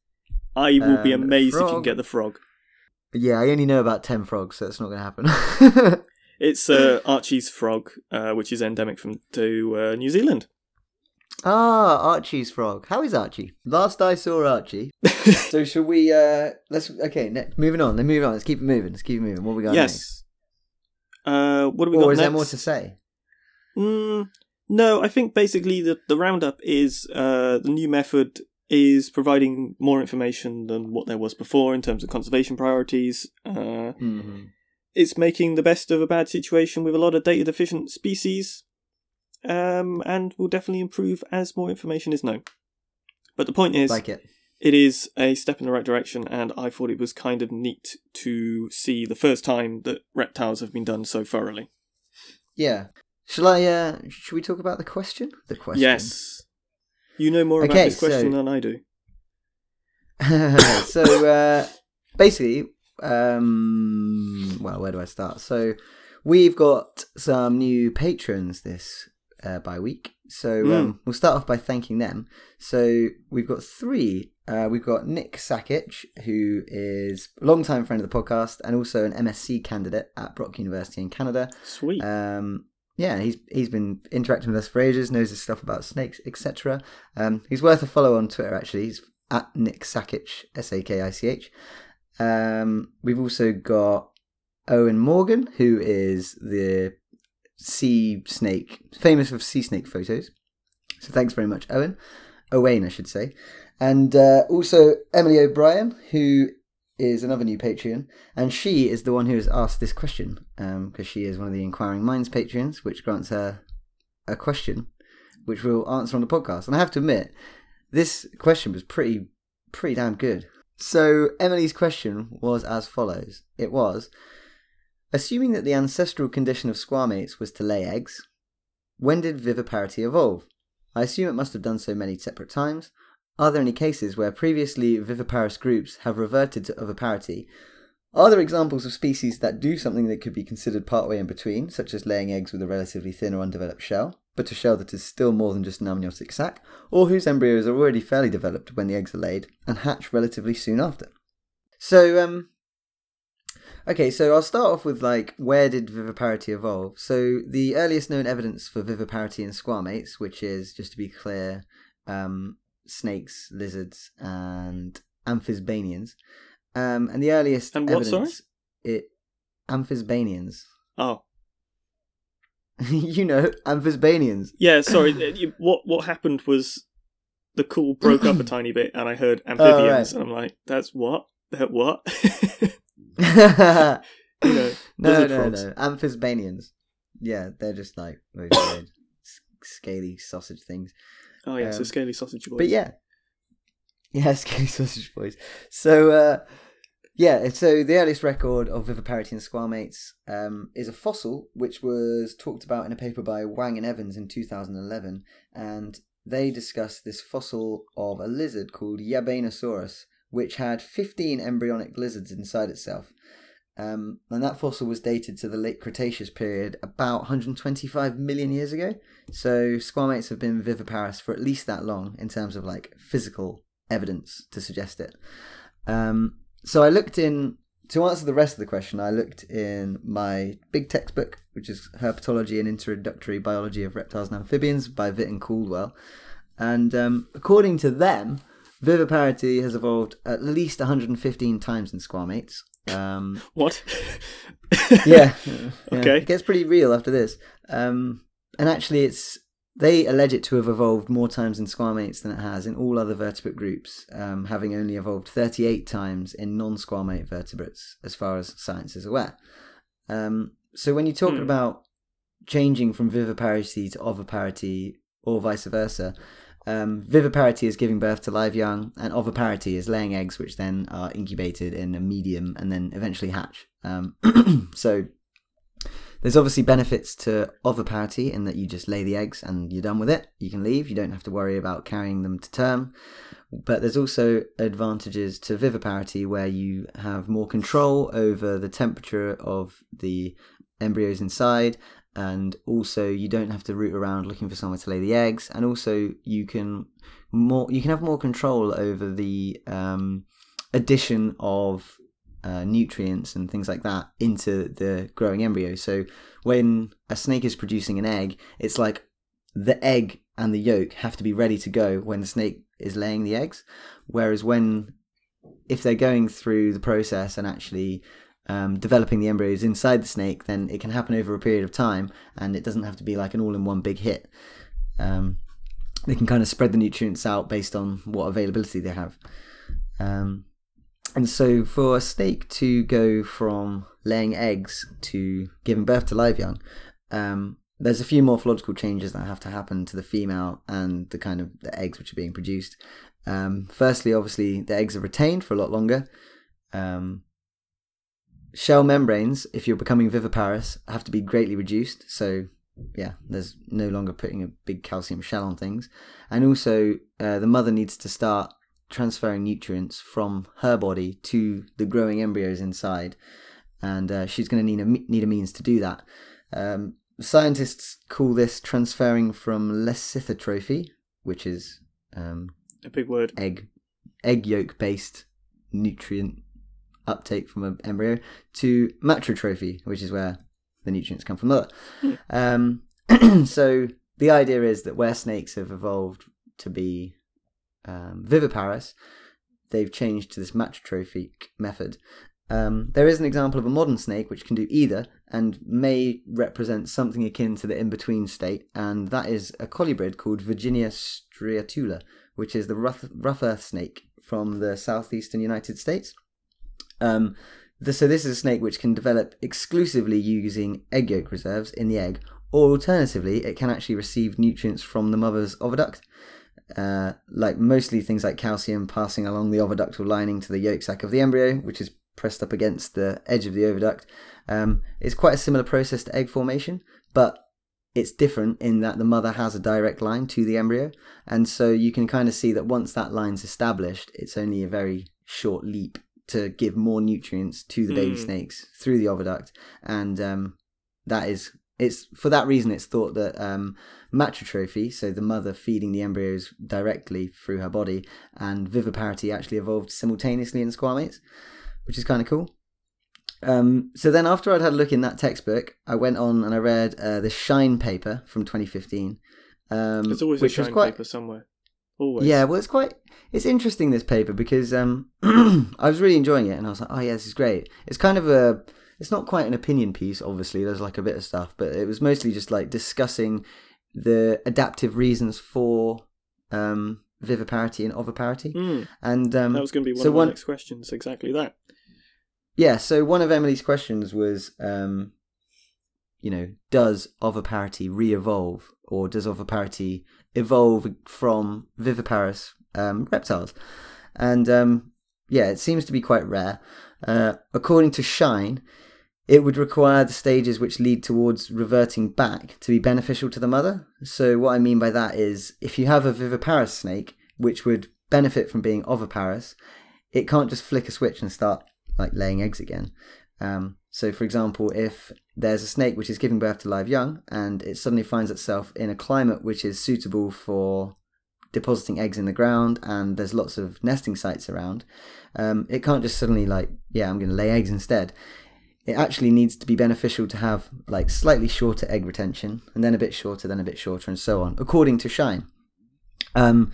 [SPEAKER 2] I will be
[SPEAKER 1] Um,
[SPEAKER 2] amazed if you can get the frog.
[SPEAKER 1] Yeah, I only know about ten frogs, so it's not going to happen.
[SPEAKER 2] It's uh, Archey's frog, uh, which is endemic from to uh, New Zealand.
[SPEAKER 1] Ah, Archey's frog. How is Archie? Last I saw Archie. so shall we? uh Let's. Okay, ne- moving on. Let's move on. Let's keep it moving. Let's keep it moving. What we got next?
[SPEAKER 2] yes. Uh, what do we
[SPEAKER 1] Or
[SPEAKER 2] got
[SPEAKER 1] is
[SPEAKER 2] next?
[SPEAKER 1] there more to say?
[SPEAKER 2] Mm, no, I think basically the the roundup is uh, the new method is providing more information than what there was before in terms of conservation priorities. Uh,
[SPEAKER 1] hmm
[SPEAKER 2] it's making the best of a bad situation with a lot of data deficient species, um, and will definitely improve as more information is known. But the point is,
[SPEAKER 1] Like it.
[SPEAKER 2] it is a step in the right direction, and I thought it was kind of neat to see the first time that reptiles have been done so thoroughly.
[SPEAKER 1] Yeah. Shall I? uh Should we talk about the question? The question.
[SPEAKER 2] Yes. You know more about this question
[SPEAKER 1] so-
[SPEAKER 2] than I do.
[SPEAKER 1] so uh, basically, um, well, where do I start? So we've got some new patrons this uh, by week. So
[SPEAKER 2] Hmm.
[SPEAKER 1] um, we'll start off by thanking them. So we've got three. Uh, we've got Nick Sakich, who is a long-time friend of the podcast and also an MSc candidate at Brock University in Canada.
[SPEAKER 2] Sweet.
[SPEAKER 1] Um, yeah, he's he's been interacting with us for ages, knows his stuff about snakes, etc. Um, he's worth a follow on Twitter. Actually, he's at Nick Sakich, S A K I C H. Um, we've also got Owen Morgan, who is the sea snake, famous for sea snake photos. So thanks very much, Owen. Owain, I should say. And uh, also Emily O'Brien, who is another new Patreon, and she is the one who has asked this question because she is one of the Inquiring Minds Patreons, which grants her a question. which we'll answer on the podcast. And I have to admit, this question was pretty pretty damn good. So Emily's question was as follows. It was Assuming that the ancestral condition of squamates was to lay eggs, when did viviparity evolve? I assume it must have done so many separate times. Are there any cases where previously viviparous groups have reverted to oviparity? Are there examples of species that do something that could be considered partway in between, such as laying eggs with a relatively thin or undeveloped shell, but a shell that is still more than just an amniotic sac, or whose embryos are already fairly developed when the eggs are laid and hatch relatively soon after? So, um, Okay, so I'll start off with like where did viviparity evolve? So the earliest known evidence for viviparity in squamates, which is just to be clear, um, snakes, lizards, and amphisbaenians. Um, and the earliest
[SPEAKER 2] And what,
[SPEAKER 1] evidence it amphisbaenians.
[SPEAKER 2] Oh,
[SPEAKER 1] you know, amphisbaenians.
[SPEAKER 2] yeah. Sorry. uh, you- what what happened was the call broke up a tiny bit, and I heard amphibians,
[SPEAKER 1] right.
[SPEAKER 2] and I'm like, "That's what? That what?" You know,
[SPEAKER 1] no, no,
[SPEAKER 2] frogs.
[SPEAKER 1] no. Amphisbaenians. Yeah, they're just like very weird, scaly sausage things.
[SPEAKER 2] oh yeah, so
[SPEAKER 1] Um,
[SPEAKER 2] scaly sausage boys.
[SPEAKER 1] But yeah, yeah, scaly sausage boys. So uh, yeah, so the earliest record of viviparity in squamates um, is a fossil which was talked about in a paper by Wang and Evans in 2011, and they discussed this fossil of a lizard called Yabeinosaurus, which had 15 embryonic lizards inside itself. Um, and that fossil was dated to the late Cretaceous period, about 125 million years ago. So squamates have been viviparous for at least that long in terms of like physical evidence to suggest it. Um, so I looked in to answer the rest of the question. I looked in my big textbook, which is Herpetology and Introductory Biology of Reptiles and Amphibians by Vitt and Caldwell, and um, according to them, viviparity has evolved at least 115 times in squamates. Um,
[SPEAKER 2] what?
[SPEAKER 1] yeah, yeah.
[SPEAKER 2] Okay.
[SPEAKER 1] It gets pretty real after this. Um, and actually, it's they allege it to have evolved more times in squamates than it has in all other vertebrate groups, um, having only evolved 38 times in non-squamate vertebrates, as far as science is aware. Um, so when you're talking
[SPEAKER 2] Hmm.
[SPEAKER 1] about changing from viviparity to oviparity or vice versa, um, viviparity is giving birth to live young, and oviparity is laying eggs, which then are incubated in a medium and then eventually hatch. Um, so there's obviously benefits to oviparity in that you just lay the eggs and you're done with it. You can leave. You don't have to worry about carrying them to term. But there's also advantages to viviparity where you have more control over the temperature of the embryos inside and also you don't have to root around looking for somewhere to lay the eggs. And also you can more you can have more control over the um, addition of uh, nutrients and things like that into the growing embryo. So when a snake is producing an egg it's like the egg and the yolk have to be ready to go when the snake is laying the eggs. Whereas when if they're going through the process and actually um, developing the embryos inside the snake, then it can happen over a period of time, and it doesn't have to be like an all-in-one big hit. Um, they can kind of spread the nutrients out based on what availability they have. Um, and so, for a snake to go from laying eggs to giving birth to live young, um, there's a few morphological changes that have to happen to the female and the kind of the eggs which are being produced. Um, firstly, obviously, the eggs are retained for a lot longer. Um, shell membranes, if you're becoming viviparous, have to be greatly reduced. So, yeah, there's no longer putting a big calcium shell on things. And also, uh, the mother needs to start transferring nutrients from her body to the growing embryos inside. And uh, she's going to need a, need a means to do that. Um, scientists call this transferring from lecithotrophy, which is um,
[SPEAKER 2] A big word.
[SPEAKER 1] egg egg yolk based nutrient uptake from an embryo to matrotrophy, which is where the nutrients come from the mother. Um, so the idea is that where snakes have evolved to be um, viviparous, they've changed to this matrotrophic method. Um, there is an example of a modern snake which can do either and may represent something akin to the in between state, and that is a colubrid called Virginia striatula, which is the rough, rough earth snake from the southeastern United States. Um, the, so this is a snake which can develop exclusively using egg yolk reserves in the egg, or alternatively, it can actually receive nutrients from the mother's oviduct, uh, like mostly things like calcium passing along the oviductal lining to the yolk sac of the embryo, which is pressed up against the edge of the oviduct. Um, it's quite a similar process to egg formation, but it's different in that the mother has a direct line to the embryo, and so you can kind of see that once that line's established, it's only a very short leap to give more nutrients to the baby
[SPEAKER 2] Hmm.
[SPEAKER 1] snakes through the oviduct, and um, that is it's for that reason it's thought that um, matrotrophy, so the mother feeding the embryos directly through her body, and viviparity actually evolved simultaneously in squamates, which is kind of cool. Um, so then, after I'd had a look in that textbook, I went on and I read uh, the Shine paper from 2015. Um,
[SPEAKER 2] There's always a Shine
[SPEAKER 1] quite,
[SPEAKER 2] paper somewhere. Always.
[SPEAKER 1] yeah, well, it's quite it's interesting this paper because um, I was really enjoying it, and I was like, oh yeah, this is great. It's kind of a it's not quite an opinion piece, obviously. There's like a bit of stuff, but it was mostly just like discussing the adaptive reasons for um, viviparity and oviparity,
[SPEAKER 2] Hmm,
[SPEAKER 1] and um,
[SPEAKER 2] that was going to be one
[SPEAKER 1] so
[SPEAKER 2] of my
[SPEAKER 1] one-
[SPEAKER 2] next questions. Exactly that.
[SPEAKER 1] yeah. So one of Emily's questions was, um, you know, does oviparity re-evolve, or does oviparity evolve from viviparous um, reptiles? And um, yeah, it seems to be quite rare. Uh, according to Shine, it would require the stages which lead towards reverting back to be beneficial to the mother. So what I mean by that is, if you have a viviparous snake which would benefit from being oviparous, it can't just flick a switch and start like laying eggs again. Um, so, for example, if there's a snake which is giving birth to live young and it suddenly finds itself in a climate which is suitable for depositing eggs in the ground and there's lots of nesting sites around, um, it can't just suddenly like, yeah, I'm going to lay eggs instead. It actually needs to be beneficial to have like slightly shorter egg retention and then a bit shorter, then a bit shorter, and so on, according to Shine. Um,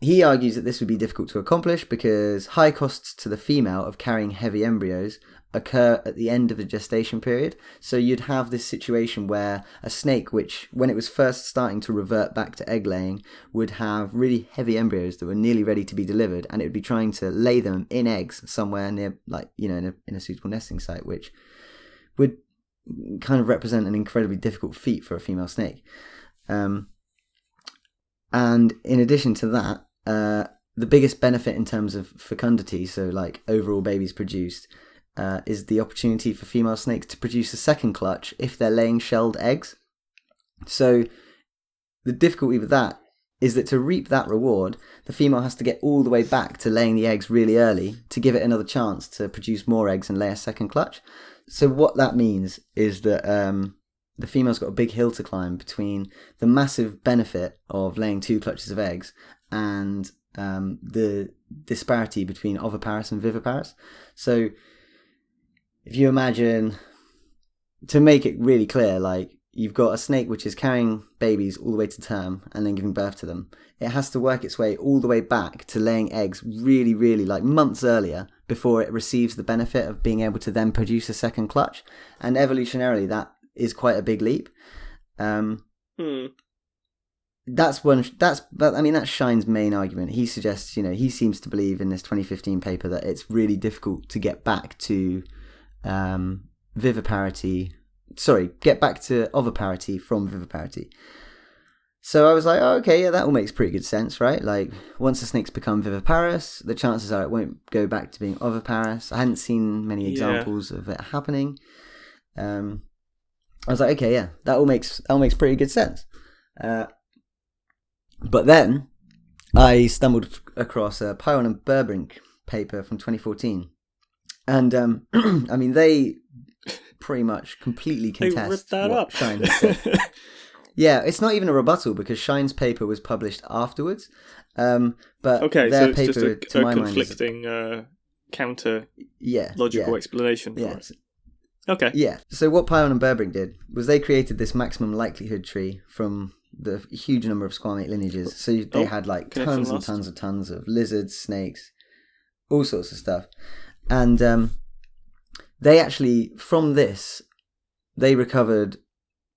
[SPEAKER 1] he argues that this would be difficult to accomplish because high costs to the female of carrying heavy embryos occur at the end of the gestation period. So you'd have this situation where a snake, which when it was first starting to revert back to egg laying, would have really heavy embryos that were nearly ready to be delivered, and it would be trying to lay them in eggs somewhere near, like you know, in a, in a suitable nesting site, which would kind of represent an incredibly difficult feat for a female snake. Um, and in addition to that, uh, the biggest benefit in terms of fecundity, so like overall babies produced, uh, is the opportunity for female snakes to produce a second clutch if they're laying shelled eggs. So the difficulty with that is that to reap that reward, the female has to get all the way back to laying the eggs really early to give it another chance to produce more eggs and lay a second clutch. So what that means is that um, the female's got a big hill to climb between the massive benefit of laying two clutches of eggs and um, the disparity between oviparous and viviparous. So if you imagine, to make it really clear, like you've got a snake which is carrying babies all the way to term and then giving birth to them. It has to work its way all the way back to laying eggs really, really like months earlier before it receives the benefit of being able to then produce a second clutch. And evolutionarily, that is quite a big leap. Um,
[SPEAKER 2] Hmm.
[SPEAKER 1] that's one. That's but I mean that's Shine's main argument. He suggests, you know, he seems to believe in this 2015 paper that it's really difficult to get back to um, viviparity. Sorry, get back to oviparity from viviparity. So I was like, oh, okay, yeah, that all makes pretty good sense, right? Like, once the snakes become viviparous, the chances are it won't go back to being oviparous. I hadn't seen many
[SPEAKER 2] Yeah.
[SPEAKER 1] examples of it happening. Um, I was like, okay, yeah, that all makes that all makes pretty good sense. Uh, but then I stumbled across a Pyron and Burbrink paper from 2014, and um, I mean they pretty much completely contest
[SPEAKER 2] that
[SPEAKER 1] what
[SPEAKER 2] up.
[SPEAKER 1] Shine said. Yeah, it's not even a rebuttal because Shine's paper was published afterwards. Um, but
[SPEAKER 2] okay, so
[SPEAKER 1] their
[SPEAKER 2] it's
[SPEAKER 1] paper,
[SPEAKER 2] just a,
[SPEAKER 1] to
[SPEAKER 2] a
[SPEAKER 1] my mind,
[SPEAKER 2] conflicting uh, counter
[SPEAKER 1] yeah,
[SPEAKER 2] logical
[SPEAKER 1] yeah,
[SPEAKER 2] explanation for
[SPEAKER 1] yeah,
[SPEAKER 2] it. Okay.
[SPEAKER 1] yeah. So what Pyron and Burbrink did was they created this maximum likelihood tree from the huge number of squamate lineages. So they
[SPEAKER 2] Oh,
[SPEAKER 1] had like tons and tons and tons of lizards, snakes, all sorts of stuff, and um, they actually from this they recovered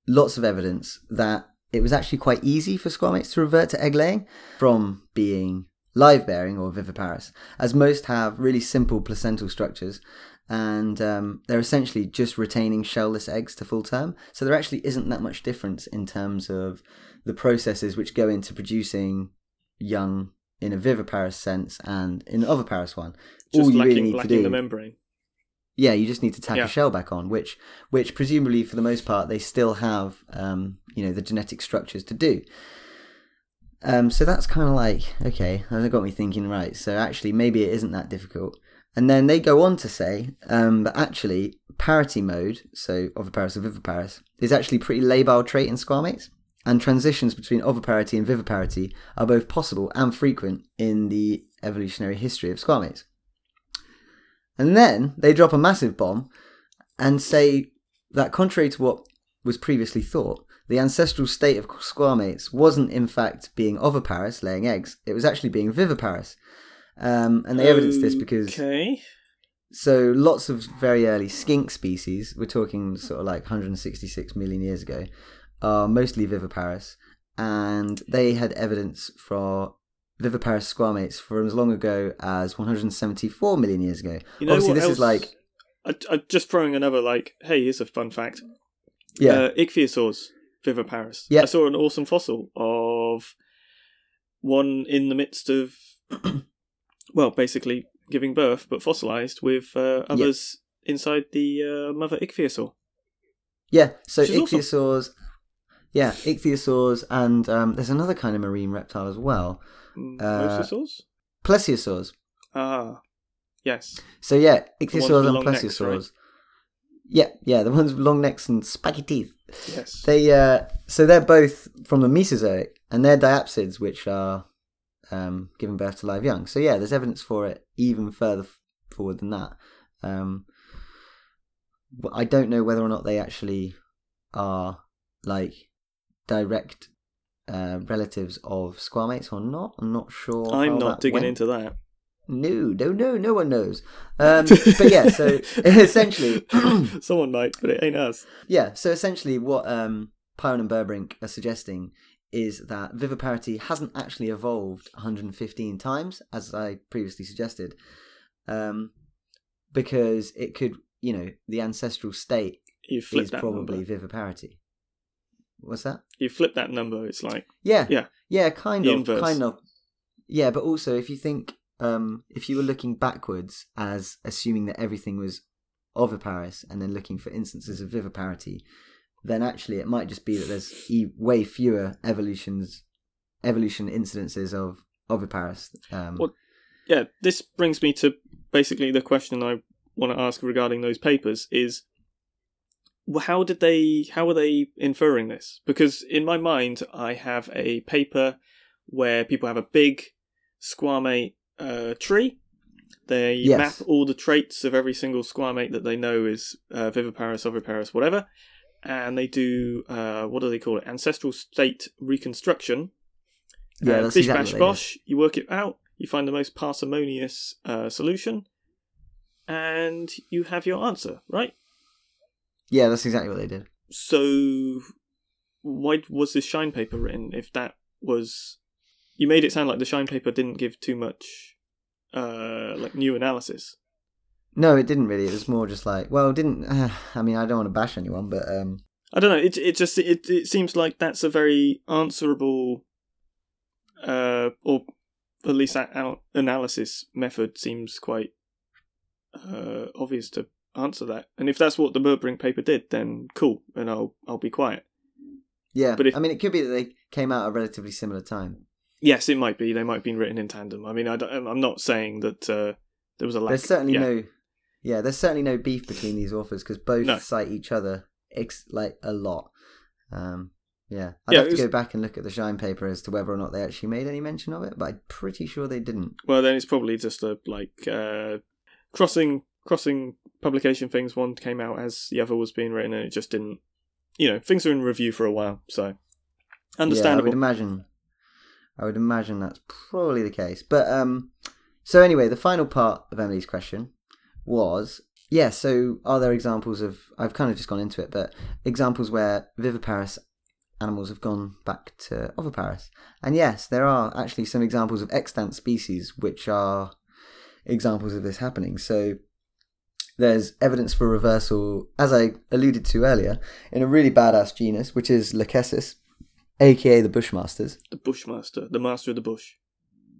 [SPEAKER 1] lots of evidence that it was actually quite easy for squamates to revert to egg laying from being live bearing or viviparous, as most have really simple placental structures and um, they're essentially just retaining shellless eggs to full term. So there actually isn't that much difference in terms of the processes which go into producing young in a viviparous sense and in an oviparous one.
[SPEAKER 2] Just
[SPEAKER 1] All you
[SPEAKER 2] lacking,
[SPEAKER 1] really need to do,
[SPEAKER 2] the membrane.
[SPEAKER 1] yeah, you just need to tack
[SPEAKER 2] Yeah.
[SPEAKER 1] a shell back on, which which presumably for the most part they still have, um, you know, the genetic structures to do. Um, so that's kind of like okay, that got me thinking. Right, so actually maybe it isn't that difficult. And then they go on to say um, that actually parity mode, so oviparous and viviparous, is actually a pretty labile trait in squamates, and transitions between oviparity and viviparity are both possible and frequent in the evolutionary history of squamates. And then they drop a massive bomb and say that contrary to what was previously thought, the ancestral state of squamates wasn't in fact being oviparous, laying eggs, it was actually being viviparous. Um, and they evidence this because
[SPEAKER 2] Okay.
[SPEAKER 1] so lots of very early skink species, we're talking sort of like 166 million years ago, are mostly viviparous, and they had evidence for viviparous squamates from as long ago as 174 million years ago.
[SPEAKER 2] You know
[SPEAKER 1] Obviously, this
[SPEAKER 2] else?
[SPEAKER 1] is like
[SPEAKER 2] I, I, just throwing another like, hey, here's a fun fact.
[SPEAKER 1] yeah,
[SPEAKER 2] Uh, ichthyosaurs, viviparous.
[SPEAKER 1] Yeah.
[SPEAKER 2] I saw an awesome fossil of one in the midst of, well, basically giving birth, but fossilized with uh, others inside the uh, mother ichthyosaur.
[SPEAKER 1] yeah. So
[SPEAKER 2] ichthyosaurs awesome.
[SPEAKER 1] Yeah, ichthyosaurs, and um, there's another kind of marine reptile as well,
[SPEAKER 2] Mm,
[SPEAKER 1] Uh,
[SPEAKER 2] Mosasaurs?
[SPEAKER 1] plesiosaurs.
[SPEAKER 2] Ah, yes.
[SPEAKER 1] So yeah, ichthyosaurs and
[SPEAKER 2] long necks,
[SPEAKER 1] plesiosaurs.
[SPEAKER 2] right?
[SPEAKER 1] Yeah, yeah, the ones with long necks and spiky teeth.
[SPEAKER 2] Yes.
[SPEAKER 1] They uh, so they're both from the Mesozoic, and they're diapsids, which are um, giving birth to live young. So yeah, there's evidence for it even further f- forward than that. Um, but I don't know whether or not they actually are like direct uh, relatives of squamates or not. I'm not sure.
[SPEAKER 2] I'm not digging
[SPEAKER 1] went.
[SPEAKER 2] into that.
[SPEAKER 1] No, no, no, no one knows. Um, but yeah, so essentially,
[SPEAKER 2] Someone might, but it ain't us.
[SPEAKER 1] yeah, so essentially, what um, Pyron and Burbrink are suggesting is that viviparity hasn't actually evolved 115 times, as I previously suggested, um, because it could, you know, the ancestral state is probably viviparity. What's that?
[SPEAKER 2] You flip that number. It's like
[SPEAKER 1] Yeah,
[SPEAKER 2] Yeah.
[SPEAKER 1] yeah, kind
[SPEAKER 2] The
[SPEAKER 1] of,
[SPEAKER 2] inverse.
[SPEAKER 1] kind of. Yeah, but also if you think, um, if you were looking backwards as assuming that everything was oviparous and then looking for instances of viviparity, then actually it might just be that there's e- way fewer evolutions, evolution incidences of oviparous. Um,
[SPEAKER 2] Well, yeah. This brings me to basically the question I want to ask regarding those papers is how did they how are they inferring this? Because in my mind i have a paper where people have a big squamate uh, tree. They
[SPEAKER 1] Yes.
[SPEAKER 2] map all the traits of every single squamate that they know is uh, viviparous oviparous whatever. And they do uh, what do they call it? Ancestral state reconstruction.
[SPEAKER 1] Yeah,
[SPEAKER 2] bish
[SPEAKER 1] exactly
[SPEAKER 2] bash bosh, you work it out, you find the most parsimonious uh, solution, and you have your answer, right?
[SPEAKER 1] Yeah, that's exactly what they did.
[SPEAKER 2] So, why was this Shine paper written if that was. You made it sound like the Shine paper didn't give too much, uh, like, new analysis.
[SPEAKER 1] No, it didn't really. It was more just like, well, it didn't. Uh, I mean, I don't want to bash anyone, but um,
[SPEAKER 2] I don't know. It it just it it seems like that's a very answerable, uh, or at least that an- analysis method seems quite uh, obvious to answer that. And if that's what the Burbrink paper did, then cool, and I'll I'll be quiet.
[SPEAKER 1] yeah.
[SPEAKER 2] But if-
[SPEAKER 1] I mean, it could be that they came out at a relatively similar time.
[SPEAKER 2] Yes, it might be. They might have been written in tandem. I mean, I don't, I'm not saying that uh, there was a lack.
[SPEAKER 1] There's certainly
[SPEAKER 2] yeah.
[SPEAKER 1] no, yeah, there's certainly no beef between these authors because both
[SPEAKER 2] No.
[SPEAKER 1] cite each other ex- like a lot. Um, yeah, I'd
[SPEAKER 2] Yeah,
[SPEAKER 1] have to
[SPEAKER 2] was-
[SPEAKER 1] go back and look at the Shine paper as to whether or not they actually made any mention of it, but I'm pretty sure they didn't.
[SPEAKER 2] Well, then it's probably just a like uh, crossing crossing publication things. One came out as the other was being written, and it just didn't. You know, things are in review for a while, so
[SPEAKER 1] Yeah, I
[SPEAKER 2] understandable.
[SPEAKER 1] would imagine. I would imagine that's probably the case. But um, so anyway, the final part of Emily's question was yeah. So are there examples of? I've kind of just gone into it, but examples where viviparous animals have gone back to oviparous. And yes, there are actually some examples of extant species which are examples of this happening. So there's evidence for reversal, as I alluded to earlier, in a really badass genus, which is Lachesis, aka the Bushmasters.
[SPEAKER 2] The Bushmaster, the master of the bush.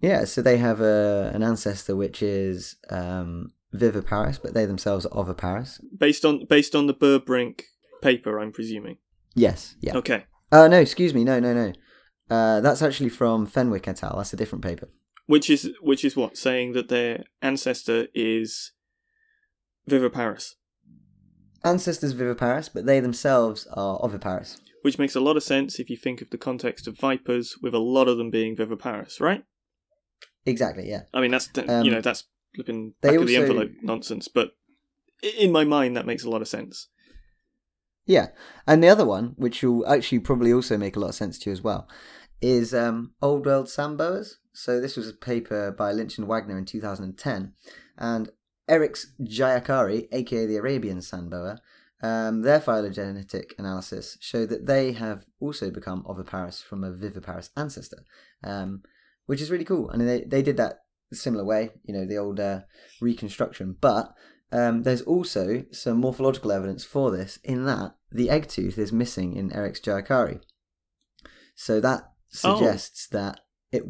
[SPEAKER 1] Yeah, so they have a, an ancestor which is um, viviparous, but they themselves are oviparous.
[SPEAKER 2] Based on based on the Burbrink paper, I'm presuming.
[SPEAKER 1] Yes, yeah.
[SPEAKER 2] Okay.
[SPEAKER 1] Uh, no, excuse me, no, no, no. Uh, that's actually from Fenwick et al. That's a different paper.
[SPEAKER 2] Which is which is what saying that their ancestor is viviparous,
[SPEAKER 1] Ancestors viviparous, but they themselves are oviparous.
[SPEAKER 2] which makes a lot of sense if you think of the context of vipers, with a lot of them being viviparous, right?
[SPEAKER 1] Exactly, yeah.
[SPEAKER 2] I mean, that's
[SPEAKER 1] Um,
[SPEAKER 2] you know that's flipping back of the envelope nonsense, but in my mind that makes a lot of sense.
[SPEAKER 1] Yeah, and the other one, which will actually probably also make a lot of sense to you as well, is um, Old World Sandboas. So this was a paper by Lynch and Wagner in 2010, and Eryx jayakari, aka the Arabian sandboa, um, their phylogenetic analysis showed that they have also become oviparous from a viviparous ancestor, um, which is really cool. I And they they did that similar way, you know, the old uh, reconstruction, but um, there's also some morphological evidence for this in that the egg tooth is missing in Eryx jayakari. So that
[SPEAKER 2] Oh.
[SPEAKER 1] suggests that it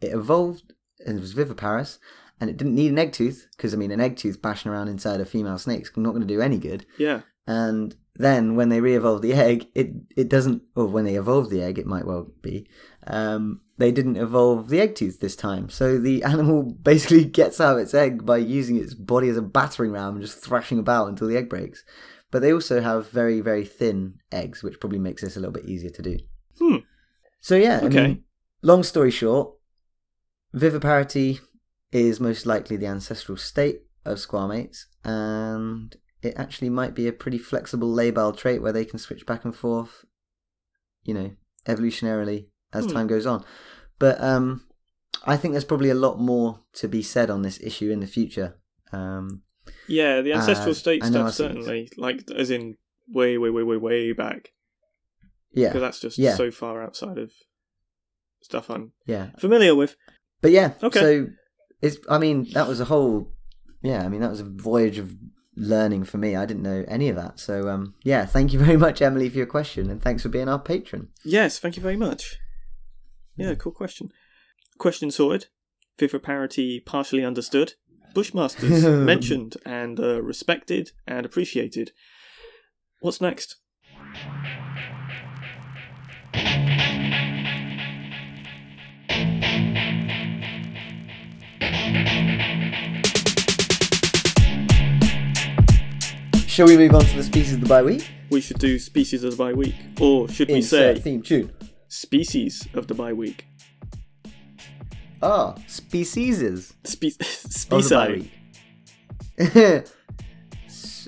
[SPEAKER 1] it evolved and was viviparous and it didn't need an egg tooth because I mean an egg tooth bashing around inside a female snake's not going to do any good.
[SPEAKER 2] Yeah,
[SPEAKER 1] And then when they re-evolved the egg, it it doesn't. Or when they evolved the egg, it might well be. Um, they didn't evolve the egg tooth this time, so the animal basically gets out of its egg by using its body as a battering ram and just thrashing about until the egg breaks. But they also have very very thin eggs, which probably makes this a little bit easier to do.
[SPEAKER 2] Hmm.
[SPEAKER 1] So yeah, I
[SPEAKER 2] Okay.
[SPEAKER 1] mean, long story short, viviparity is most likely the ancestral state of squamates, and it actually might be a pretty flexible labile trait where they can switch back and forth, you know, evolutionarily as
[SPEAKER 2] Hmm.
[SPEAKER 1] time goes on. But um, I think there's probably a lot more to be said on this issue in the future. Um,
[SPEAKER 2] yeah. The ancestral
[SPEAKER 1] Uh,
[SPEAKER 2] state stuff certainly, like as in way, way, way, way, way back,
[SPEAKER 1] yeah,
[SPEAKER 2] because that's just
[SPEAKER 1] Yeah.
[SPEAKER 2] so far outside of stuff I'm
[SPEAKER 1] yeah.
[SPEAKER 2] familiar with.
[SPEAKER 1] But yeah,
[SPEAKER 2] Okay.
[SPEAKER 1] so it's. I mean, that was a whole. Yeah, I mean, that was a voyage of learning for me. I didn't know any of that. So um, yeah, thank you very much, Emily, for your question, and thanks for being our patron.
[SPEAKER 2] Yes, thank you very much. Yeah, cool question. Question sorted. parity partially understood. Bushmasters mentioned and uh, respected and appreciated. What's next?
[SPEAKER 1] Shall we move on to the species of the bye week?
[SPEAKER 2] We should do species of the bye week, or should we
[SPEAKER 1] Insert
[SPEAKER 2] say
[SPEAKER 1] theme tune.
[SPEAKER 2] species of the bye week?
[SPEAKER 1] Ah, specieses.
[SPEAKER 2] Spe-
[SPEAKER 1] of the bye
[SPEAKER 2] Species.
[SPEAKER 1] week.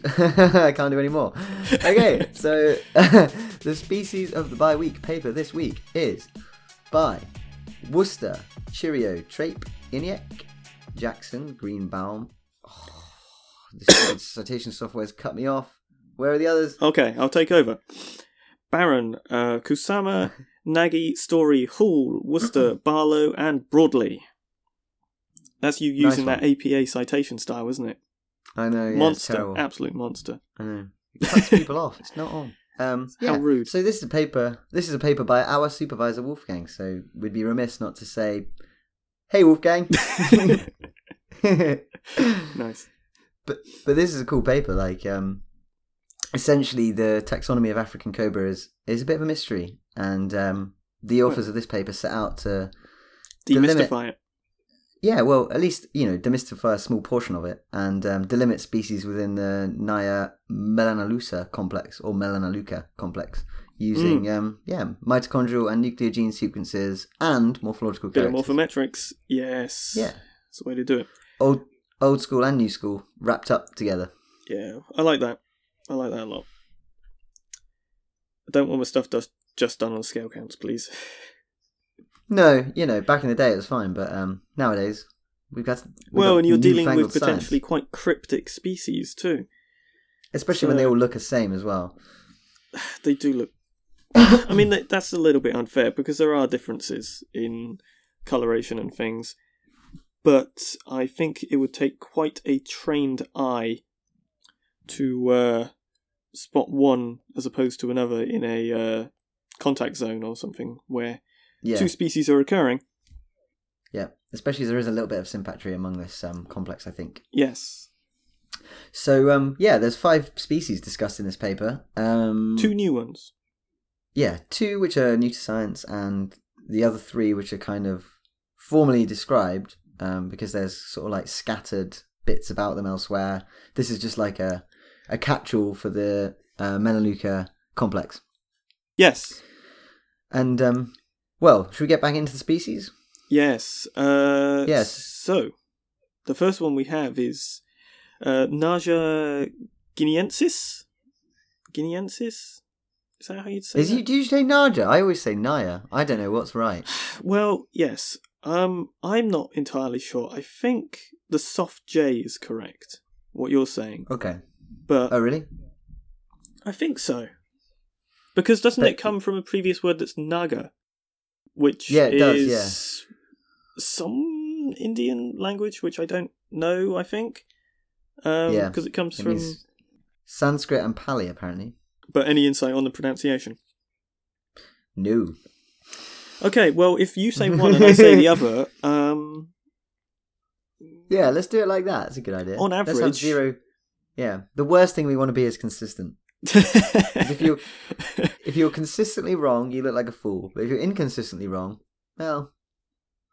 [SPEAKER 1] I can't do any more. Okay, so the species of the bye week paper this week is by Wüster, Chirio, Trape, Ineich, Jackson, Greenbaum. This citation software's cut me off. Where are the others?
[SPEAKER 2] Okay, I'll take over. Barron, uh, Kusama, Nagy, Storey, Hall, Wüster, Barlow, and Broadley. That's you
[SPEAKER 1] Nice
[SPEAKER 2] using that APA citation style, isn't it?
[SPEAKER 1] I know, yeah,
[SPEAKER 2] monster, absolute monster.
[SPEAKER 1] I know. It cuts people off. It's not on. Um,
[SPEAKER 2] How rude.
[SPEAKER 1] So this is a paper. This is a paper by our supervisor Wolfgang. So we'd be remiss not to say, "Hey Wolfgang."
[SPEAKER 2] Nice.
[SPEAKER 1] But but this is a cool paper. Like um, essentially the taxonomy of African cobra is is a bit of a mystery, and um, the authors of this paper set out to Delimit-
[SPEAKER 2] Demystify it.
[SPEAKER 1] yeah, well, at least you know demystify a small portion of it and um, delimit species within the Naya melanalusa complex or melanoleuca complex using um, yeah mitochondrial and nuclear gene sequences and morphological
[SPEAKER 2] Bit of morphometrics. Yes.
[SPEAKER 1] Yeah.
[SPEAKER 2] That's the way to do it.
[SPEAKER 1] old old school and new school wrapped up together.
[SPEAKER 2] Yeah, I like that. I like that a lot. I don't want my stuff just just done on scale counts, please.
[SPEAKER 1] No, you know, back in the day it was fine, but um, nowadays we've got we've
[SPEAKER 2] well,
[SPEAKER 1] got
[SPEAKER 2] and you're dealing with
[SPEAKER 1] newfangled science.
[SPEAKER 2] potentially quite cryptic species too.
[SPEAKER 1] especially when they all look the same as well.
[SPEAKER 2] They do look I mean, that's a little bit unfair because there are differences in coloration and things, but I think it would take quite a trained eye to uh, spot one as opposed to another in a uh, contact zone or something where
[SPEAKER 1] yeah,
[SPEAKER 2] two species are occurring.
[SPEAKER 1] yeah. Especially as there is a little bit of sympatry among this um, complex, I think.
[SPEAKER 2] Yes,
[SPEAKER 1] So um, yeah, there's five species discussed in this paper. Um,
[SPEAKER 2] two new ones.
[SPEAKER 1] Yeah, two which are new to science, and the other three which are kind of formally described um, because there's sort of like scattered bits about them elsewhere. This is just like a a catch-all for the uh, melanoleuca complex.
[SPEAKER 2] Yes,
[SPEAKER 1] And um, well, should we get back into the species?
[SPEAKER 2] yes, uh,
[SPEAKER 1] Yes.
[SPEAKER 2] So, the first one we have is uh, Naja guineensis. Guineensis. Is that how you'd say?
[SPEAKER 1] Is
[SPEAKER 2] that?
[SPEAKER 1] you do you say Naja? I always say Naya. I don't know what's right.
[SPEAKER 2] Well, yes. Um, I'm not entirely sure. I think the soft J is correct. What you're saying,
[SPEAKER 1] Okay.
[SPEAKER 2] but
[SPEAKER 1] Oh really?
[SPEAKER 2] I think so. Because doesn't
[SPEAKER 1] But-
[SPEAKER 2] it come from a previous word that's Naga, which
[SPEAKER 1] Yeah, it does,
[SPEAKER 2] is some Indian language which I don't know. I think. Um,
[SPEAKER 1] Yeah,
[SPEAKER 2] because it comes
[SPEAKER 1] It
[SPEAKER 2] from.
[SPEAKER 1] Sanskrit and Pali apparently.
[SPEAKER 2] But any insight on the pronunciation?
[SPEAKER 1] No.
[SPEAKER 2] Okay, well, if you say one and I say the other, um,
[SPEAKER 1] Yeah, let's do it like that. It's a good idea.
[SPEAKER 2] On
[SPEAKER 1] let's have
[SPEAKER 2] average-
[SPEAKER 1] zero. Yeah, the worst thing we want to be is consistent. if you if you're consistently wrong, you look like a fool. But if you're inconsistently wrong, well,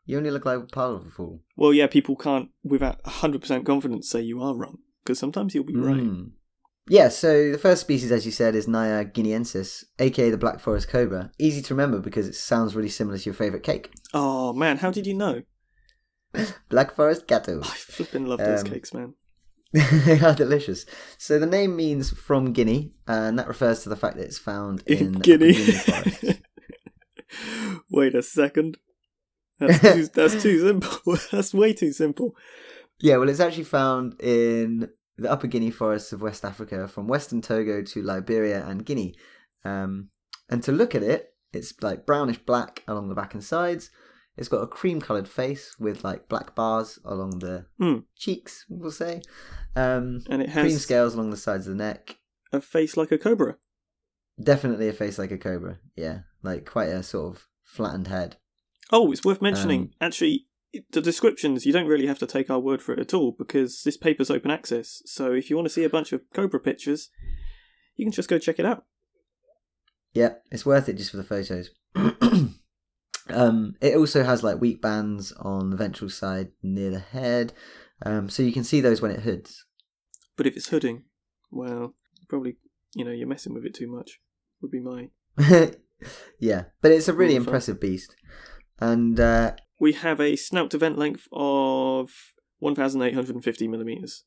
[SPEAKER 1] you only look like part of a fool.
[SPEAKER 2] Well, yeah, people can't, without 100% confidence, say you are wrong, because sometimes you'll be right.
[SPEAKER 1] Yeah, so the first species, as you said, is Naya guineensis, aka the black forest cobra. Easy to remember because it sounds really similar to your favourite cake.
[SPEAKER 2] Oh, man, how did you know?
[SPEAKER 1] Black forest gato.
[SPEAKER 2] I flipping love those
[SPEAKER 1] Um,
[SPEAKER 2] cakes, man.
[SPEAKER 1] they are delicious. So the name means from Guinea, and that refers to the fact that it's found in,
[SPEAKER 2] In
[SPEAKER 1] the
[SPEAKER 2] Guinea. Wait a second. That's too, that's too simple. that's way too simple.
[SPEAKER 1] Yeah, well, it's actually found in the Upper Guinea forests of West Africa, from Western Togo to Liberia and Guinea. Um, and to look at it, it's like brownish black along the back and sides. It's got a cream coloured face with like black bars along the
[SPEAKER 2] Hmm.
[SPEAKER 1] cheeks, we'll say. Um,
[SPEAKER 2] And it has cream
[SPEAKER 1] scales along the sides of the neck.
[SPEAKER 2] a face like a cobra.
[SPEAKER 1] Definitely a face like a cobra. Yeah, like quite a sort of flattened head.
[SPEAKER 2] Oh, it's worth mentioning.
[SPEAKER 1] Um,
[SPEAKER 2] Actually, the descriptions, you don't really have to take our word for it at all because this paper's open access. So if you want to see a bunch of cobra pictures, you can just go check it out.
[SPEAKER 1] Yeah, it's worth it just for the photos. um, it also has like weak bands on the ventral side near the head, um, so you can see those when it hoods.
[SPEAKER 2] But if it's hooding, well, probably, you know, you're messing with it too much, would be my.
[SPEAKER 1] yeah, but it's a really
[SPEAKER 2] Rule of thumb.
[SPEAKER 1] impressive beast, and uh,
[SPEAKER 2] We have a snout to vent length of 1,850 millimeters.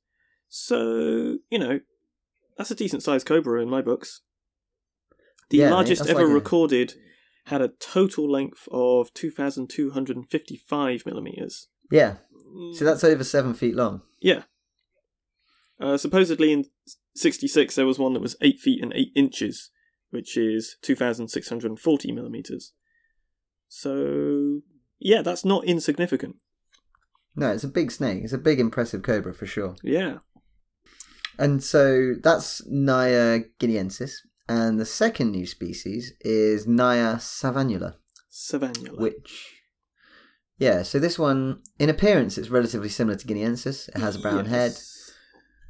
[SPEAKER 2] So, you know, that's a decent sized cobra in my books. The
[SPEAKER 1] Yeah,
[SPEAKER 2] largest ever
[SPEAKER 1] like a-
[SPEAKER 2] recorded had a total length of 2,255 millimeters.
[SPEAKER 1] yeah, so that's over seven feet long.
[SPEAKER 2] Yeah. Uh, supposedly in 66, there was one that was 8 feet and 8 inches, which is 2,640 millimeters. So, yeah, that's not insignificant.
[SPEAKER 1] No, it's a big snake. It's a big, impressive cobra for sure.
[SPEAKER 2] Yeah.
[SPEAKER 1] And so that's Naya guineensis, and the second new species is Naya savannula.
[SPEAKER 2] Savannula.
[SPEAKER 1] which yeah so this one in appearance it's relatively similar to guineensis it has a brown head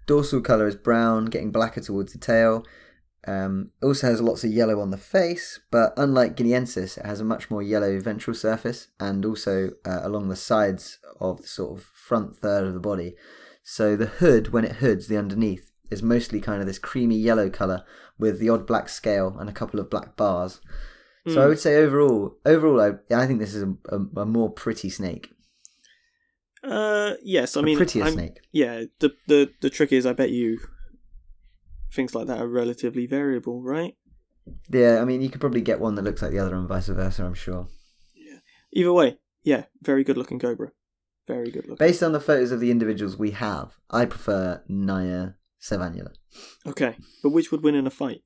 [SPEAKER 1] dorsal color is brown getting blacker towards the tail um, it also has lots of yellow on the face but unlike guineensis it has a much more yellow ventral surface and also uh, along the sides of the sort of front third of the body so the hood when it hoods the underneath is mostly kind of this creamy yellow color with the odd black scale and a couple of black bars so I
[SPEAKER 2] Mm.
[SPEAKER 1] would say overall, overall, I, I think this is a, a, a more pretty snake,
[SPEAKER 2] Uh, yes, I
[SPEAKER 1] a
[SPEAKER 2] mean,
[SPEAKER 1] prettier
[SPEAKER 2] I'm-
[SPEAKER 1] snake.
[SPEAKER 2] Yeah, the, the the trick is, I bet you things like that are relatively variable, right?
[SPEAKER 1] Yeah, I mean, you could probably get one that looks like the other, and vice versa. I'm sure. Yeah.
[SPEAKER 2] Either way, yeah, very good looking cobra, very good looking.
[SPEAKER 1] Based on the photos of the individuals we have, I prefer Naya savannula.
[SPEAKER 2] Okay, but which would win in a fight?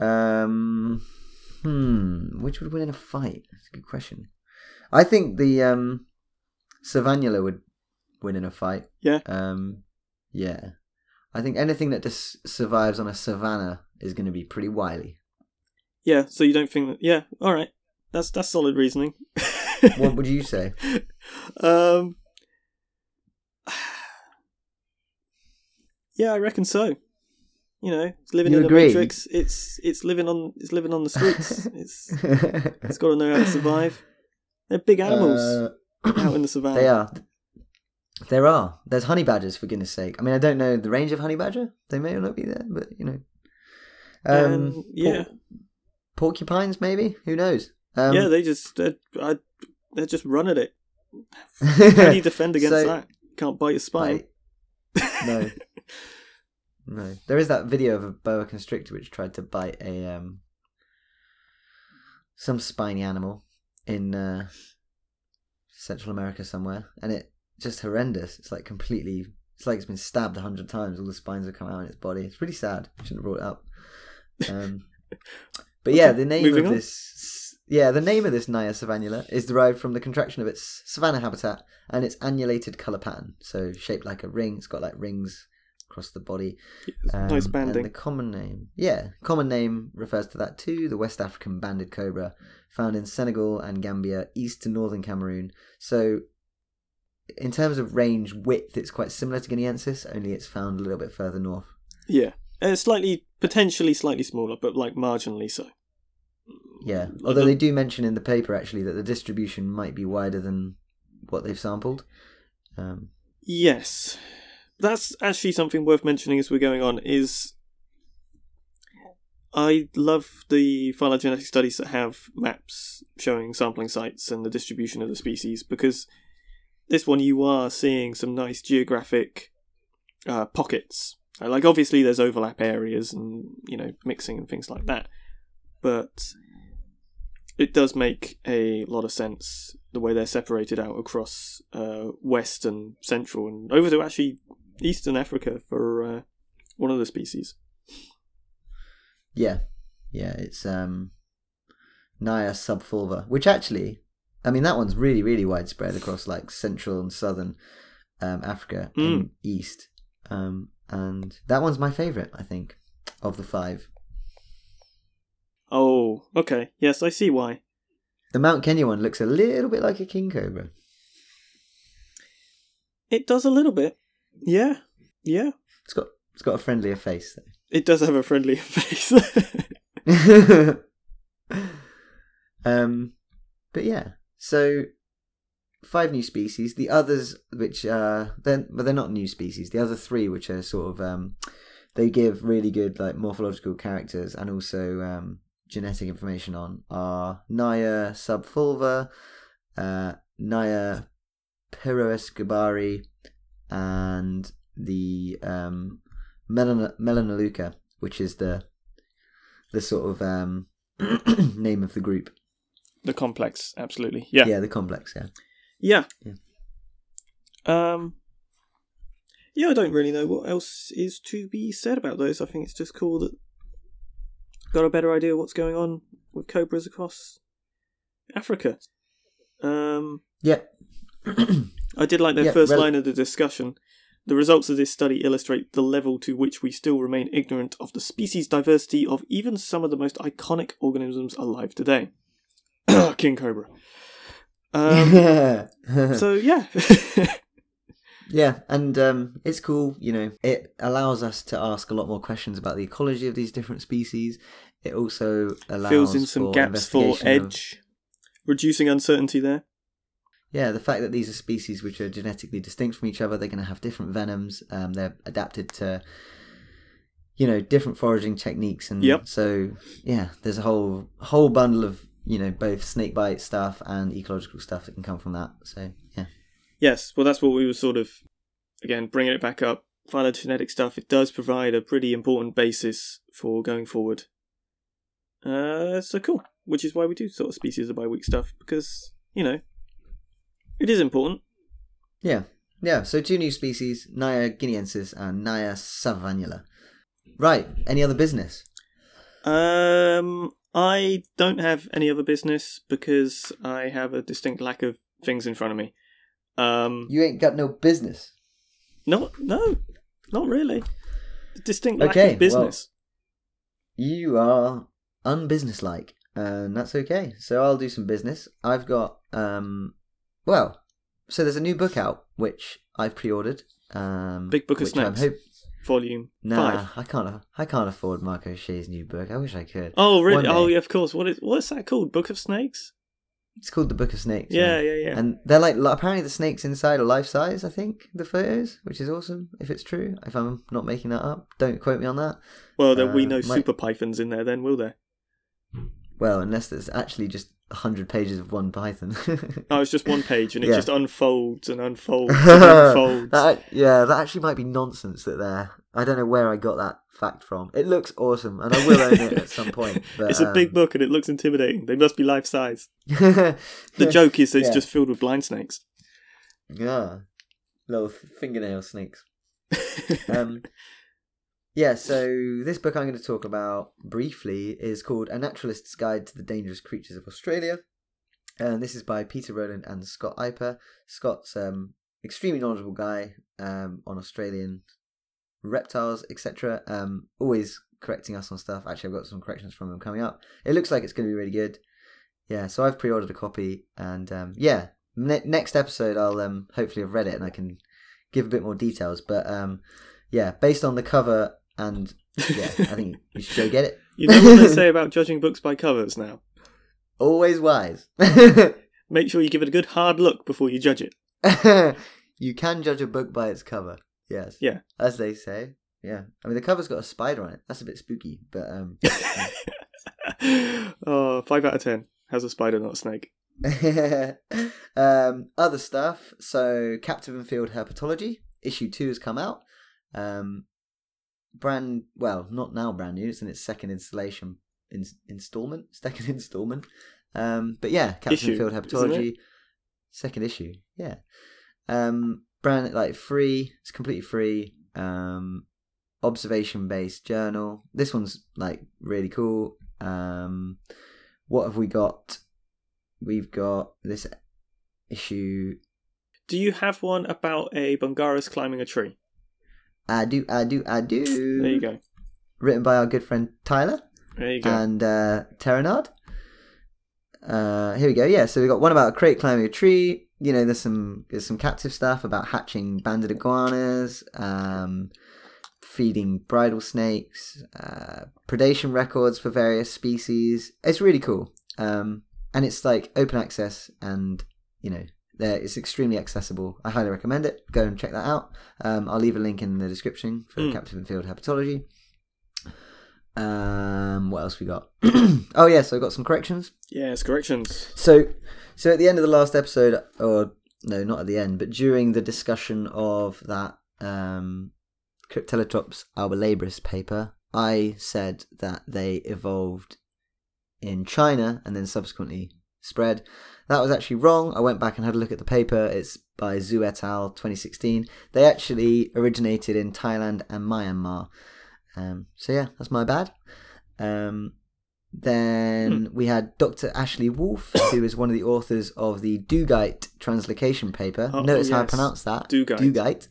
[SPEAKER 1] Um, hmm, which would win in a fight? That's a good question. I think the um, Savannula would win in a fight.
[SPEAKER 2] Yeah.
[SPEAKER 1] Um, yeah. I think anything that just survives on a savannah is going to be pretty wily.
[SPEAKER 2] Yeah, so you don't think that? Yeah, all right. That's that's solid reasoning.
[SPEAKER 1] What would you say?
[SPEAKER 2] um, yeah, I reckon so. You know, it's living
[SPEAKER 1] You
[SPEAKER 2] in
[SPEAKER 1] agree?
[SPEAKER 2] a matrix. It's it's living on it's living on the streets. it's it's got to know how to survive. They're big animals
[SPEAKER 1] Uh,
[SPEAKER 2] out in the savannah.
[SPEAKER 1] They are. There are. There's honey badgers, for goodness sake. I mean, I don't know the range of honey badger. They may or not be there, but you know. Um,
[SPEAKER 2] Um, yeah.
[SPEAKER 1] por- porcupines, maybe. Who knows? Um,
[SPEAKER 2] yeah, they just they're, I, they're just run at it. How do you defend against
[SPEAKER 1] So-
[SPEAKER 2] that? Can't bite your spine.
[SPEAKER 1] No, no. There is that video of a boa constrictor which tried to bite a um some spiny animal in uh, Central America somewhere, and it just horrendous. It's like completely. It's like it's been stabbed a hundred times. All the spines have come out in its body. It's really sad. Shouldn't have brought it up. Um, but yeah, the name
[SPEAKER 2] moving
[SPEAKER 1] of
[SPEAKER 2] on.
[SPEAKER 1] this. Yeah, the name of this Naja savannula is derived from the contraction of its savanna habitat and its annulated colour pattern. So shaped like a ring. It's got like rings across the body.
[SPEAKER 2] nice
[SPEAKER 1] Um,
[SPEAKER 2] banding.
[SPEAKER 1] And the common name, yeah, common name refers to that too. The West African banded cobra, found in Senegal and Gambia, east to northern Cameroon. So, in terms of range width, it's quite similar to Guineensis, only it's found a little bit further north.
[SPEAKER 2] Yeah, uh, slightly potentially slightly smaller, but like marginally so.
[SPEAKER 1] Yeah, although
[SPEAKER 2] the-
[SPEAKER 1] they do mention in the paper actually that the distribution might be wider than what they've sampled. Um,
[SPEAKER 2] Yes, that's actually something worth mentioning as we're going on. Is I love the phylogenetic studies that have maps showing sampling sites and the distribution of the species because this one you are seeing some nice geographic uh, pockets. Uh, Like obviously there's overlap areas and you know mixing and things like that, but it does make a lot of sense the way they're separated out across uh, West and Central and over to actually Eastern Africa for uh, one of the species.
[SPEAKER 1] yeah, yeah, it's um, Naja subfulva, which actually, I mean, that one's really, really widespread across like central and southern um, Africa and east. Um, and that one's my favourite, I think, of the five.
[SPEAKER 2] Oh, okay. Yes, I see why.
[SPEAKER 1] The Mount Kenya one looks a little bit like a king cobra.
[SPEAKER 2] It does a little bit. Yeah, yeah.
[SPEAKER 1] It's got it's got a friendlier face
[SPEAKER 2] It does have a friendlier face.
[SPEAKER 1] um, but yeah, so five new species. The others, which uh, they're but they're not new species. The other three, which are sort of um, they give really good like morphological characters and also um, genetic information on are Naja subfulva, uh, Naja peroescobari, and the um, Melan- Melanoleuca, which is the the sort of um, name of the group.
[SPEAKER 2] The complex, absolutely. Yeah.
[SPEAKER 1] Yeah, the complex. Yeah.
[SPEAKER 2] Yeah.
[SPEAKER 1] Yeah.
[SPEAKER 2] Um. Yeah, I don't really know what else is to be said about those. I think it's just cool that got a better idea of what's going on with cobras across Africa. Um,
[SPEAKER 1] Yeah.
[SPEAKER 2] I did like the
[SPEAKER 1] Yeah,
[SPEAKER 2] first
[SPEAKER 1] rel-
[SPEAKER 2] line of the discussion. The results of this study illustrate the level to which we still remain ignorant of the species diversity of even some of the most iconic organisms alive today. King Cobra. Um, so yeah,
[SPEAKER 1] yeah, and um, it's cool. You know, it allows us to ask a lot more questions about the ecology of these different species. It also allows
[SPEAKER 2] fills in some
[SPEAKER 1] for
[SPEAKER 2] gaps for
[SPEAKER 1] investigation of-
[SPEAKER 2] edge, reducing uncertainty there.
[SPEAKER 1] yeah, the fact that these are species which are genetically distinct from each other, they're going to have different venoms. Um, they're adapted to, you know, different foraging techniques, and
[SPEAKER 2] Yep.
[SPEAKER 1] so yeah, there's a whole whole bundle of you know both snake bite stuff and ecological stuff that can come from that. So yeah,
[SPEAKER 2] Yes, well, that's what we were sort of again bringing it back up. Phylogenetic stuff. It does provide a pretty important basis for going forward. Uh, so cool. Which is why we do sort of species of by week stuff because you know it is important.
[SPEAKER 1] yeah, yeah. So two new species: Naja guineensis and Naja savannula. Right. Any other business?
[SPEAKER 2] Um, I don't have any other business because I have a distinct lack of things in front of me. Um,
[SPEAKER 1] You ain't got no business.
[SPEAKER 2] no, no, not really. Distinct lack
[SPEAKER 1] Okay,
[SPEAKER 2] of business.
[SPEAKER 1] Well, You are unbusinesslike, and that's okay. So I'll do some business. I've got um, well, so there's a new book out which I've pre-ordered. Um,
[SPEAKER 2] Big Book of
[SPEAKER 1] which hope-
[SPEAKER 2] Volume
[SPEAKER 1] Nah,
[SPEAKER 2] five.
[SPEAKER 1] I can't. I can't afford Mark O'Shea's new book. I wish I could.
[SPEAKER 2] Oh, really? Oh, yeah, of course. What is what's that called? Book of Snakes?
[SPEAKER 1] It's called the Book of Snakes.
[SPEAKER 2] Yeah, yeah, yeah.
[SPEAKER 1] And they're like apparently the snakes inside are life size. I think the photos, which is awesome if it's true. If I'm not making that up, don't quote me on that.
[SPEAKER 2] well, then we
[SPEAKER 1] uh,
[SPEAKER 2] know
[SPEAKER 1] might-
[SPEAKER 2] super pythons in there. Then will there?
[SPEAKER 1] Well, unless there's actually just hundred pages of one python.
[SPEAKER 2] Oh, it's just one page, and it
[SPEAKER 1] Yeah.
[SPEAKER 2] just unfolds and unfolds and unfolds.
[SPEAKER 1] that, yeah, that actually might be nonsense. That there, I don't know where I got that fact from. It looks awesome, and I will own it at some point. But,
[SPEAKER 2] it's a big
[SPEAKER 1] um,
[SPEAKER 2] book, and it looks intimidating. They must be life size. The joke is it's
[SPEAKER 1] Yeah.
[SPEAKER 2] just filled with blind snakes.
[SPEAKER 1] Yeah, little fingernail snakes. Um, yeah, so this book I'm going to talk about briefly is called A Naturalist's Guide to the Dangerous Creatures of Australia. And this is by Peter Rowland and Scott Eipper. Scott's um extremely knowledgeable guy um, on Australian reptiles, etc. Um, always correcting us on stuff. Actually, I've got some corrections from him coming up. It looks like it's going to be really good. Yeah, so I've pre-ordered a copy, and um, yeah, ne- next episode I'll um, hopefully have read it and I can give a bit more details. But um, yeah, based on the cover and yeah, I think you should go get it.
[SPEAKER 2] You know what they say about judging books by covers now?
[SPEAKER 1] Always wise.
[SPEAKER 2] Make sure you give it a good hard look before you judge it.
[SPEAKER 1] you can judge a book by its cover. Yes.
[SPEAKER 2] Yeah.
[SPEAKER 1] As they say. Yeah. I mean, the cover's got a spider on it. That's a bit spooky, but um.
[SPEAKER 2] oh, five out of ten. How's a spider, not a snake?
[SPEAKER 1] um, other stuff. So, Captive and Field Herpetology issue two has come out. Um, brand well, not now brand new. It's in its second installation in, installment, second installment. Um, but yeah, Captive
[SPEAKER 2] Issue,
[SPEAKER 1] Field
[SPEAKER 2] isn't
[SPEAKER 1] second issue. Yeah. Um, brand like free. It's completely free. Um, observation based journal. This one's like really cool. Um, what have we got? We've got this issue.
[SPEAKER 2] Do you have one about a Bungarus climbing a tree?
[SPEAKER 1] I do, I do, I do.
[SPEAKER 2] There you go.
[SPEAKER 1] Written by our good friend Tyler
[SPEAKER 2] There you go.
[SPEAKER 1] and uh, Terranard. Uh, here we go. Yeah, so we got one about a krait climbing a tree. You know, there's some there's some captive stuff about hatching banded iguanas, um, feeding bridle snakes, uh, predation records for various species. It's really cool, um, and it's like open access, and you know, there it's extremely accessible. I highly recommend it. Go and check that out. Um, I'll leave a link in the description for
[SPEAKER 2] Mm.
[SPEAKER 1] Captive and Field Herpetology. Um, what else we got? oh yeah, so I got some corrections.
[SPEAKER 2] yes, corrections.
[SPEAKER 1] So, so at the end of the last episode, or no, not at the end, but during the discussion of that um, Cryptelytrops albolabris paper, I said that they evolved in China and then subsequently spread. That was actually wrong. I went back and had a look at the paper. It's by Zhu et al. 2016. They actually originated in Thailand and Myanmar. Um, so yeah, that's my bad. Um, then we had Dr. Ashley Wolf, who is one of the authors of the Dugite translocation paper.
[SPEAKER 2] Oh,
[SPEAKER 1] Notice how I pronounced that.
[SPEAKER 2] Dugite.
[SPEAKER 1] Dugite.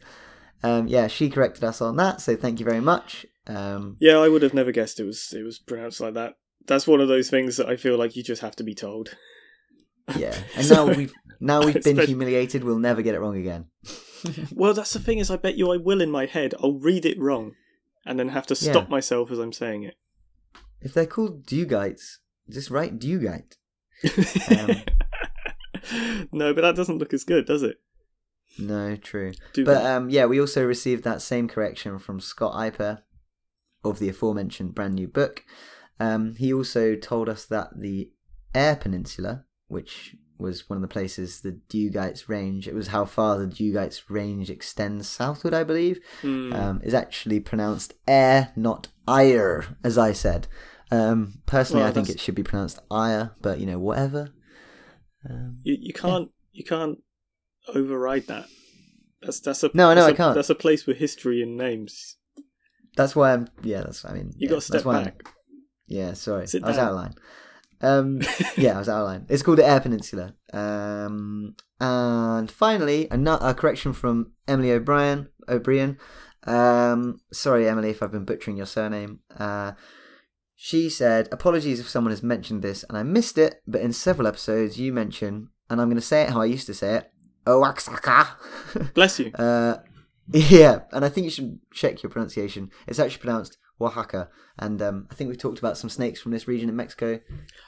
[SPEAKER 1] Um, yeah, she corrected us on that, so thank you very much. Um,
[SPEAKER 2] Yeah, I would have never guessed it was it was pronounced like that. That's one of those things that I feel like you just have to be told.
[SPEAKER 1] Yeah, and now we've now we've been humiliated. We'll never get it wrong again.
[SPEAKER 2] Well, that's the thing is, I bet you I will in my head. I'll read it wrong, and then have to stop
[SPEAKER 1] Yeah.
[SPEAKER 2] myself as I'm saying it.
[SPEAKER 1] If they're called Dugites, just write Dugite. Um,
[SPEAKER 2] no, but that doesn't look as good, does it?
[SPEAKER 1] No, true. But um, yeah, we also received that same correction from Scott Eipper of the aforementioned brand new book. Um, he also told us that the Eyre Peninsula, which was one of the places the Dugites range, it was how far the Dugites range extends southward, I believe,
[SPEAKER 2] Hmm.
[SPEAKER 1] um, is actually pronounced air, not ire, as I said. Um, personally,
[SPEAKER 2] Well,
[SPEAKER 1] I think
[SPEAKER 2] that's-
[SPEAKER 1] it should be pronounced ire, but you know, whatever. Um,
[SPEAKER 2] you you can't you can't override that. That's that's a
[SPEAKER 1] No, no,
[SPEAKER 2] that's
[SPEAKER 1] I
[SPEAKER 2] a-
[SPEAKER 1] can't.
[SPEAKER 2] That's a place with history and names.
[SPEAKER 1] that's why I'm. Yeah, that's. I mean,
[SPEAKER 2] You
[SPEAKER 1] yeah,
[SPEAKER 2] got to step
[SPEAKER 1] that's why I'm-
[SPEAKER 2] back.
[SPEAKER 1] Yeah, sorry.
[SPEAKER 2] Sit
[SPEAKER 1] I was
[SPEAKER 2] down.
[SPEAKER 1] out of line. Um, yeah, I was out of line. It's called the Eyre Peninsula. Um, and finally, a, a correction from Emily O'Brien. O'Brien. Um, sorry, Emily, if I've been butchering your surname. Uh, she said, "Apologies if someone has mentioned this and I missed it, but in several episodes you mention, and I'm going to say it how I used to say it, Oaxaca."
[SPEAKER 2] Bless you.
[SPEAKER 1] Uh, yeah, and I think you should check your pronunciation. It's actually pronounced Oaxaca, and um, I think we've talked about some snakes from this region in Mexico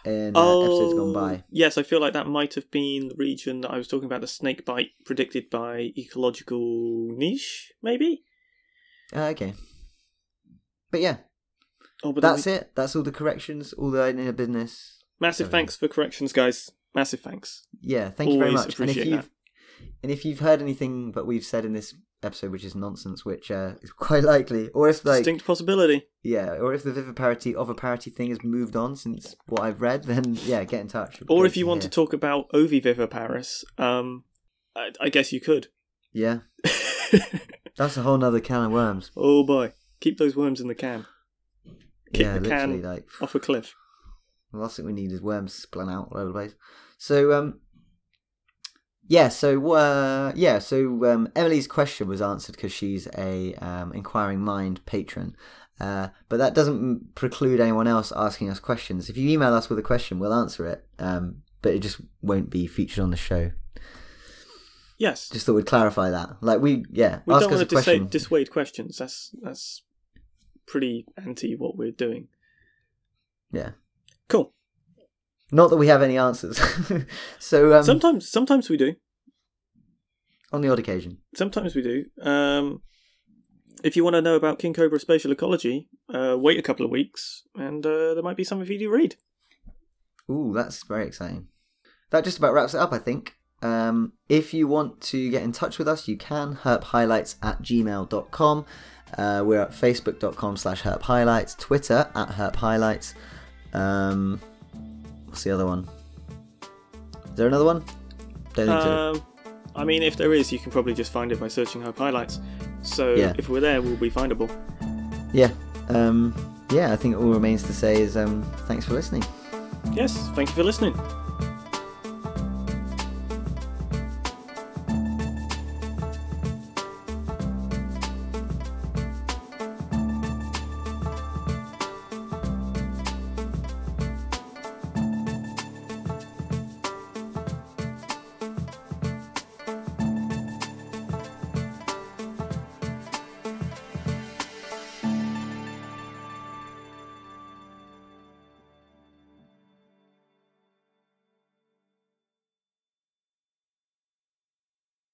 [SPEAKER 1] in uh, episodes gone by.
[SPEAKER 2] Oh, Yes, I feel like that might have been the region that I was talking about the snake bite predicted by ecological niche, maybe.
[SPEAKER 1] Uh, okay, but yeah,
[SPEAKER 2] Oh, but
[SPEAKER 1] that's
[SPEAKER 2] then-
[SPEAKER 1] it. That's all the corrections, all the inner business.
[SPEAKER 2] Massive
[SPEAKER 1] Sorry.
[SPEAKER 2] thanks for corrections, guys. Massive thanks.
[SPEAKER 1] Yeah, thank you very
[SPEAKER 2] Always
[SPEAKER 1] much. And if
[SPEAKER 2] appreciate
[SPEAKER 1] you've and if you've heard anything that we've said in this episode which is nonsense, which uh, is quite likely, or if like
[SPEAKER 2] Distinct possibility.
[SPEAKER 1] yeah, or if the viviparity of a parity thing has moved on since what I've read, then yeah, get in touch.
[SPEAKER 2] Or if you want to talk about oviviviparis, um, I, I guess you could.
[SPEAKER 1] yeah, that's a whole nother can of worms.
[SPEAKER 2] oh boy, keep those worms in the can. Kick
[SPEAKER 1] yeah,
[SPEAKER 2] the
[SPEAKER 1] literally,
[SPEAKER 2] can
[SPEAKER 1] like
[SPEAKER 2] off a cliff.
[SPEAKER 1] the last thing we need is worms spun out all over the place. So um, yeah, so uh, yeah, so um, Emily's question was answered because she's a um, inquiring mind patron. Uh, but that doesn't preclude anyone else asking us questions. If you email us with a question, we'll answer it. Um, but it just won't be featured on the show.
[SPEAKER 2] Yes.
[SPEAKER 1] Just thought we'd clarify that. Like we, yeah,
[SPEAKER 2] we
[SPEAKER 1] ask
[SPEAKER 2] don't want to
[SPEAKER 1] question.
[SPEAKER 2] dissuade questions. That's that's pretty anti what we're doing.
[SPEAKER 1] Yeah,
[SPEAKER 2] Cool.
[SPEAKER 1] Not that we have any answers. so um,
[SPEAKER 2] sometimes sometimes we do.
[SPEAKER 1] on the odd occasion,
[SPEAKER 2] Sometimes we do. Um, if you want to know about King Cobra spatial ecology, uh, wait a couple of weeks, and uh, there might be something for you to read.
[SPEAKER 1] Ooh, that's very exciting. That just about wraps it up, I think. Um, if you want to get in touch with us, you can. herphighlights at gmail.com. Uh, we're at facebook.com slash herphighlights, Twitter at herphighlights. Um, what's the other one? Is there another one? Don't think so.
[SPEAKER 2] Um, I mean, if there is, you can probably just find it by searching Herp Highlights. So
[SPEAKER 1] Yeah.
[SPEAKER 2] if we're there, we'll be findable.
[SPEAKER 1] Yeah. Um, yeah, I think all remains to say is um, thanks for listening.
[SPEAKER 2] Yes, thank you for listening.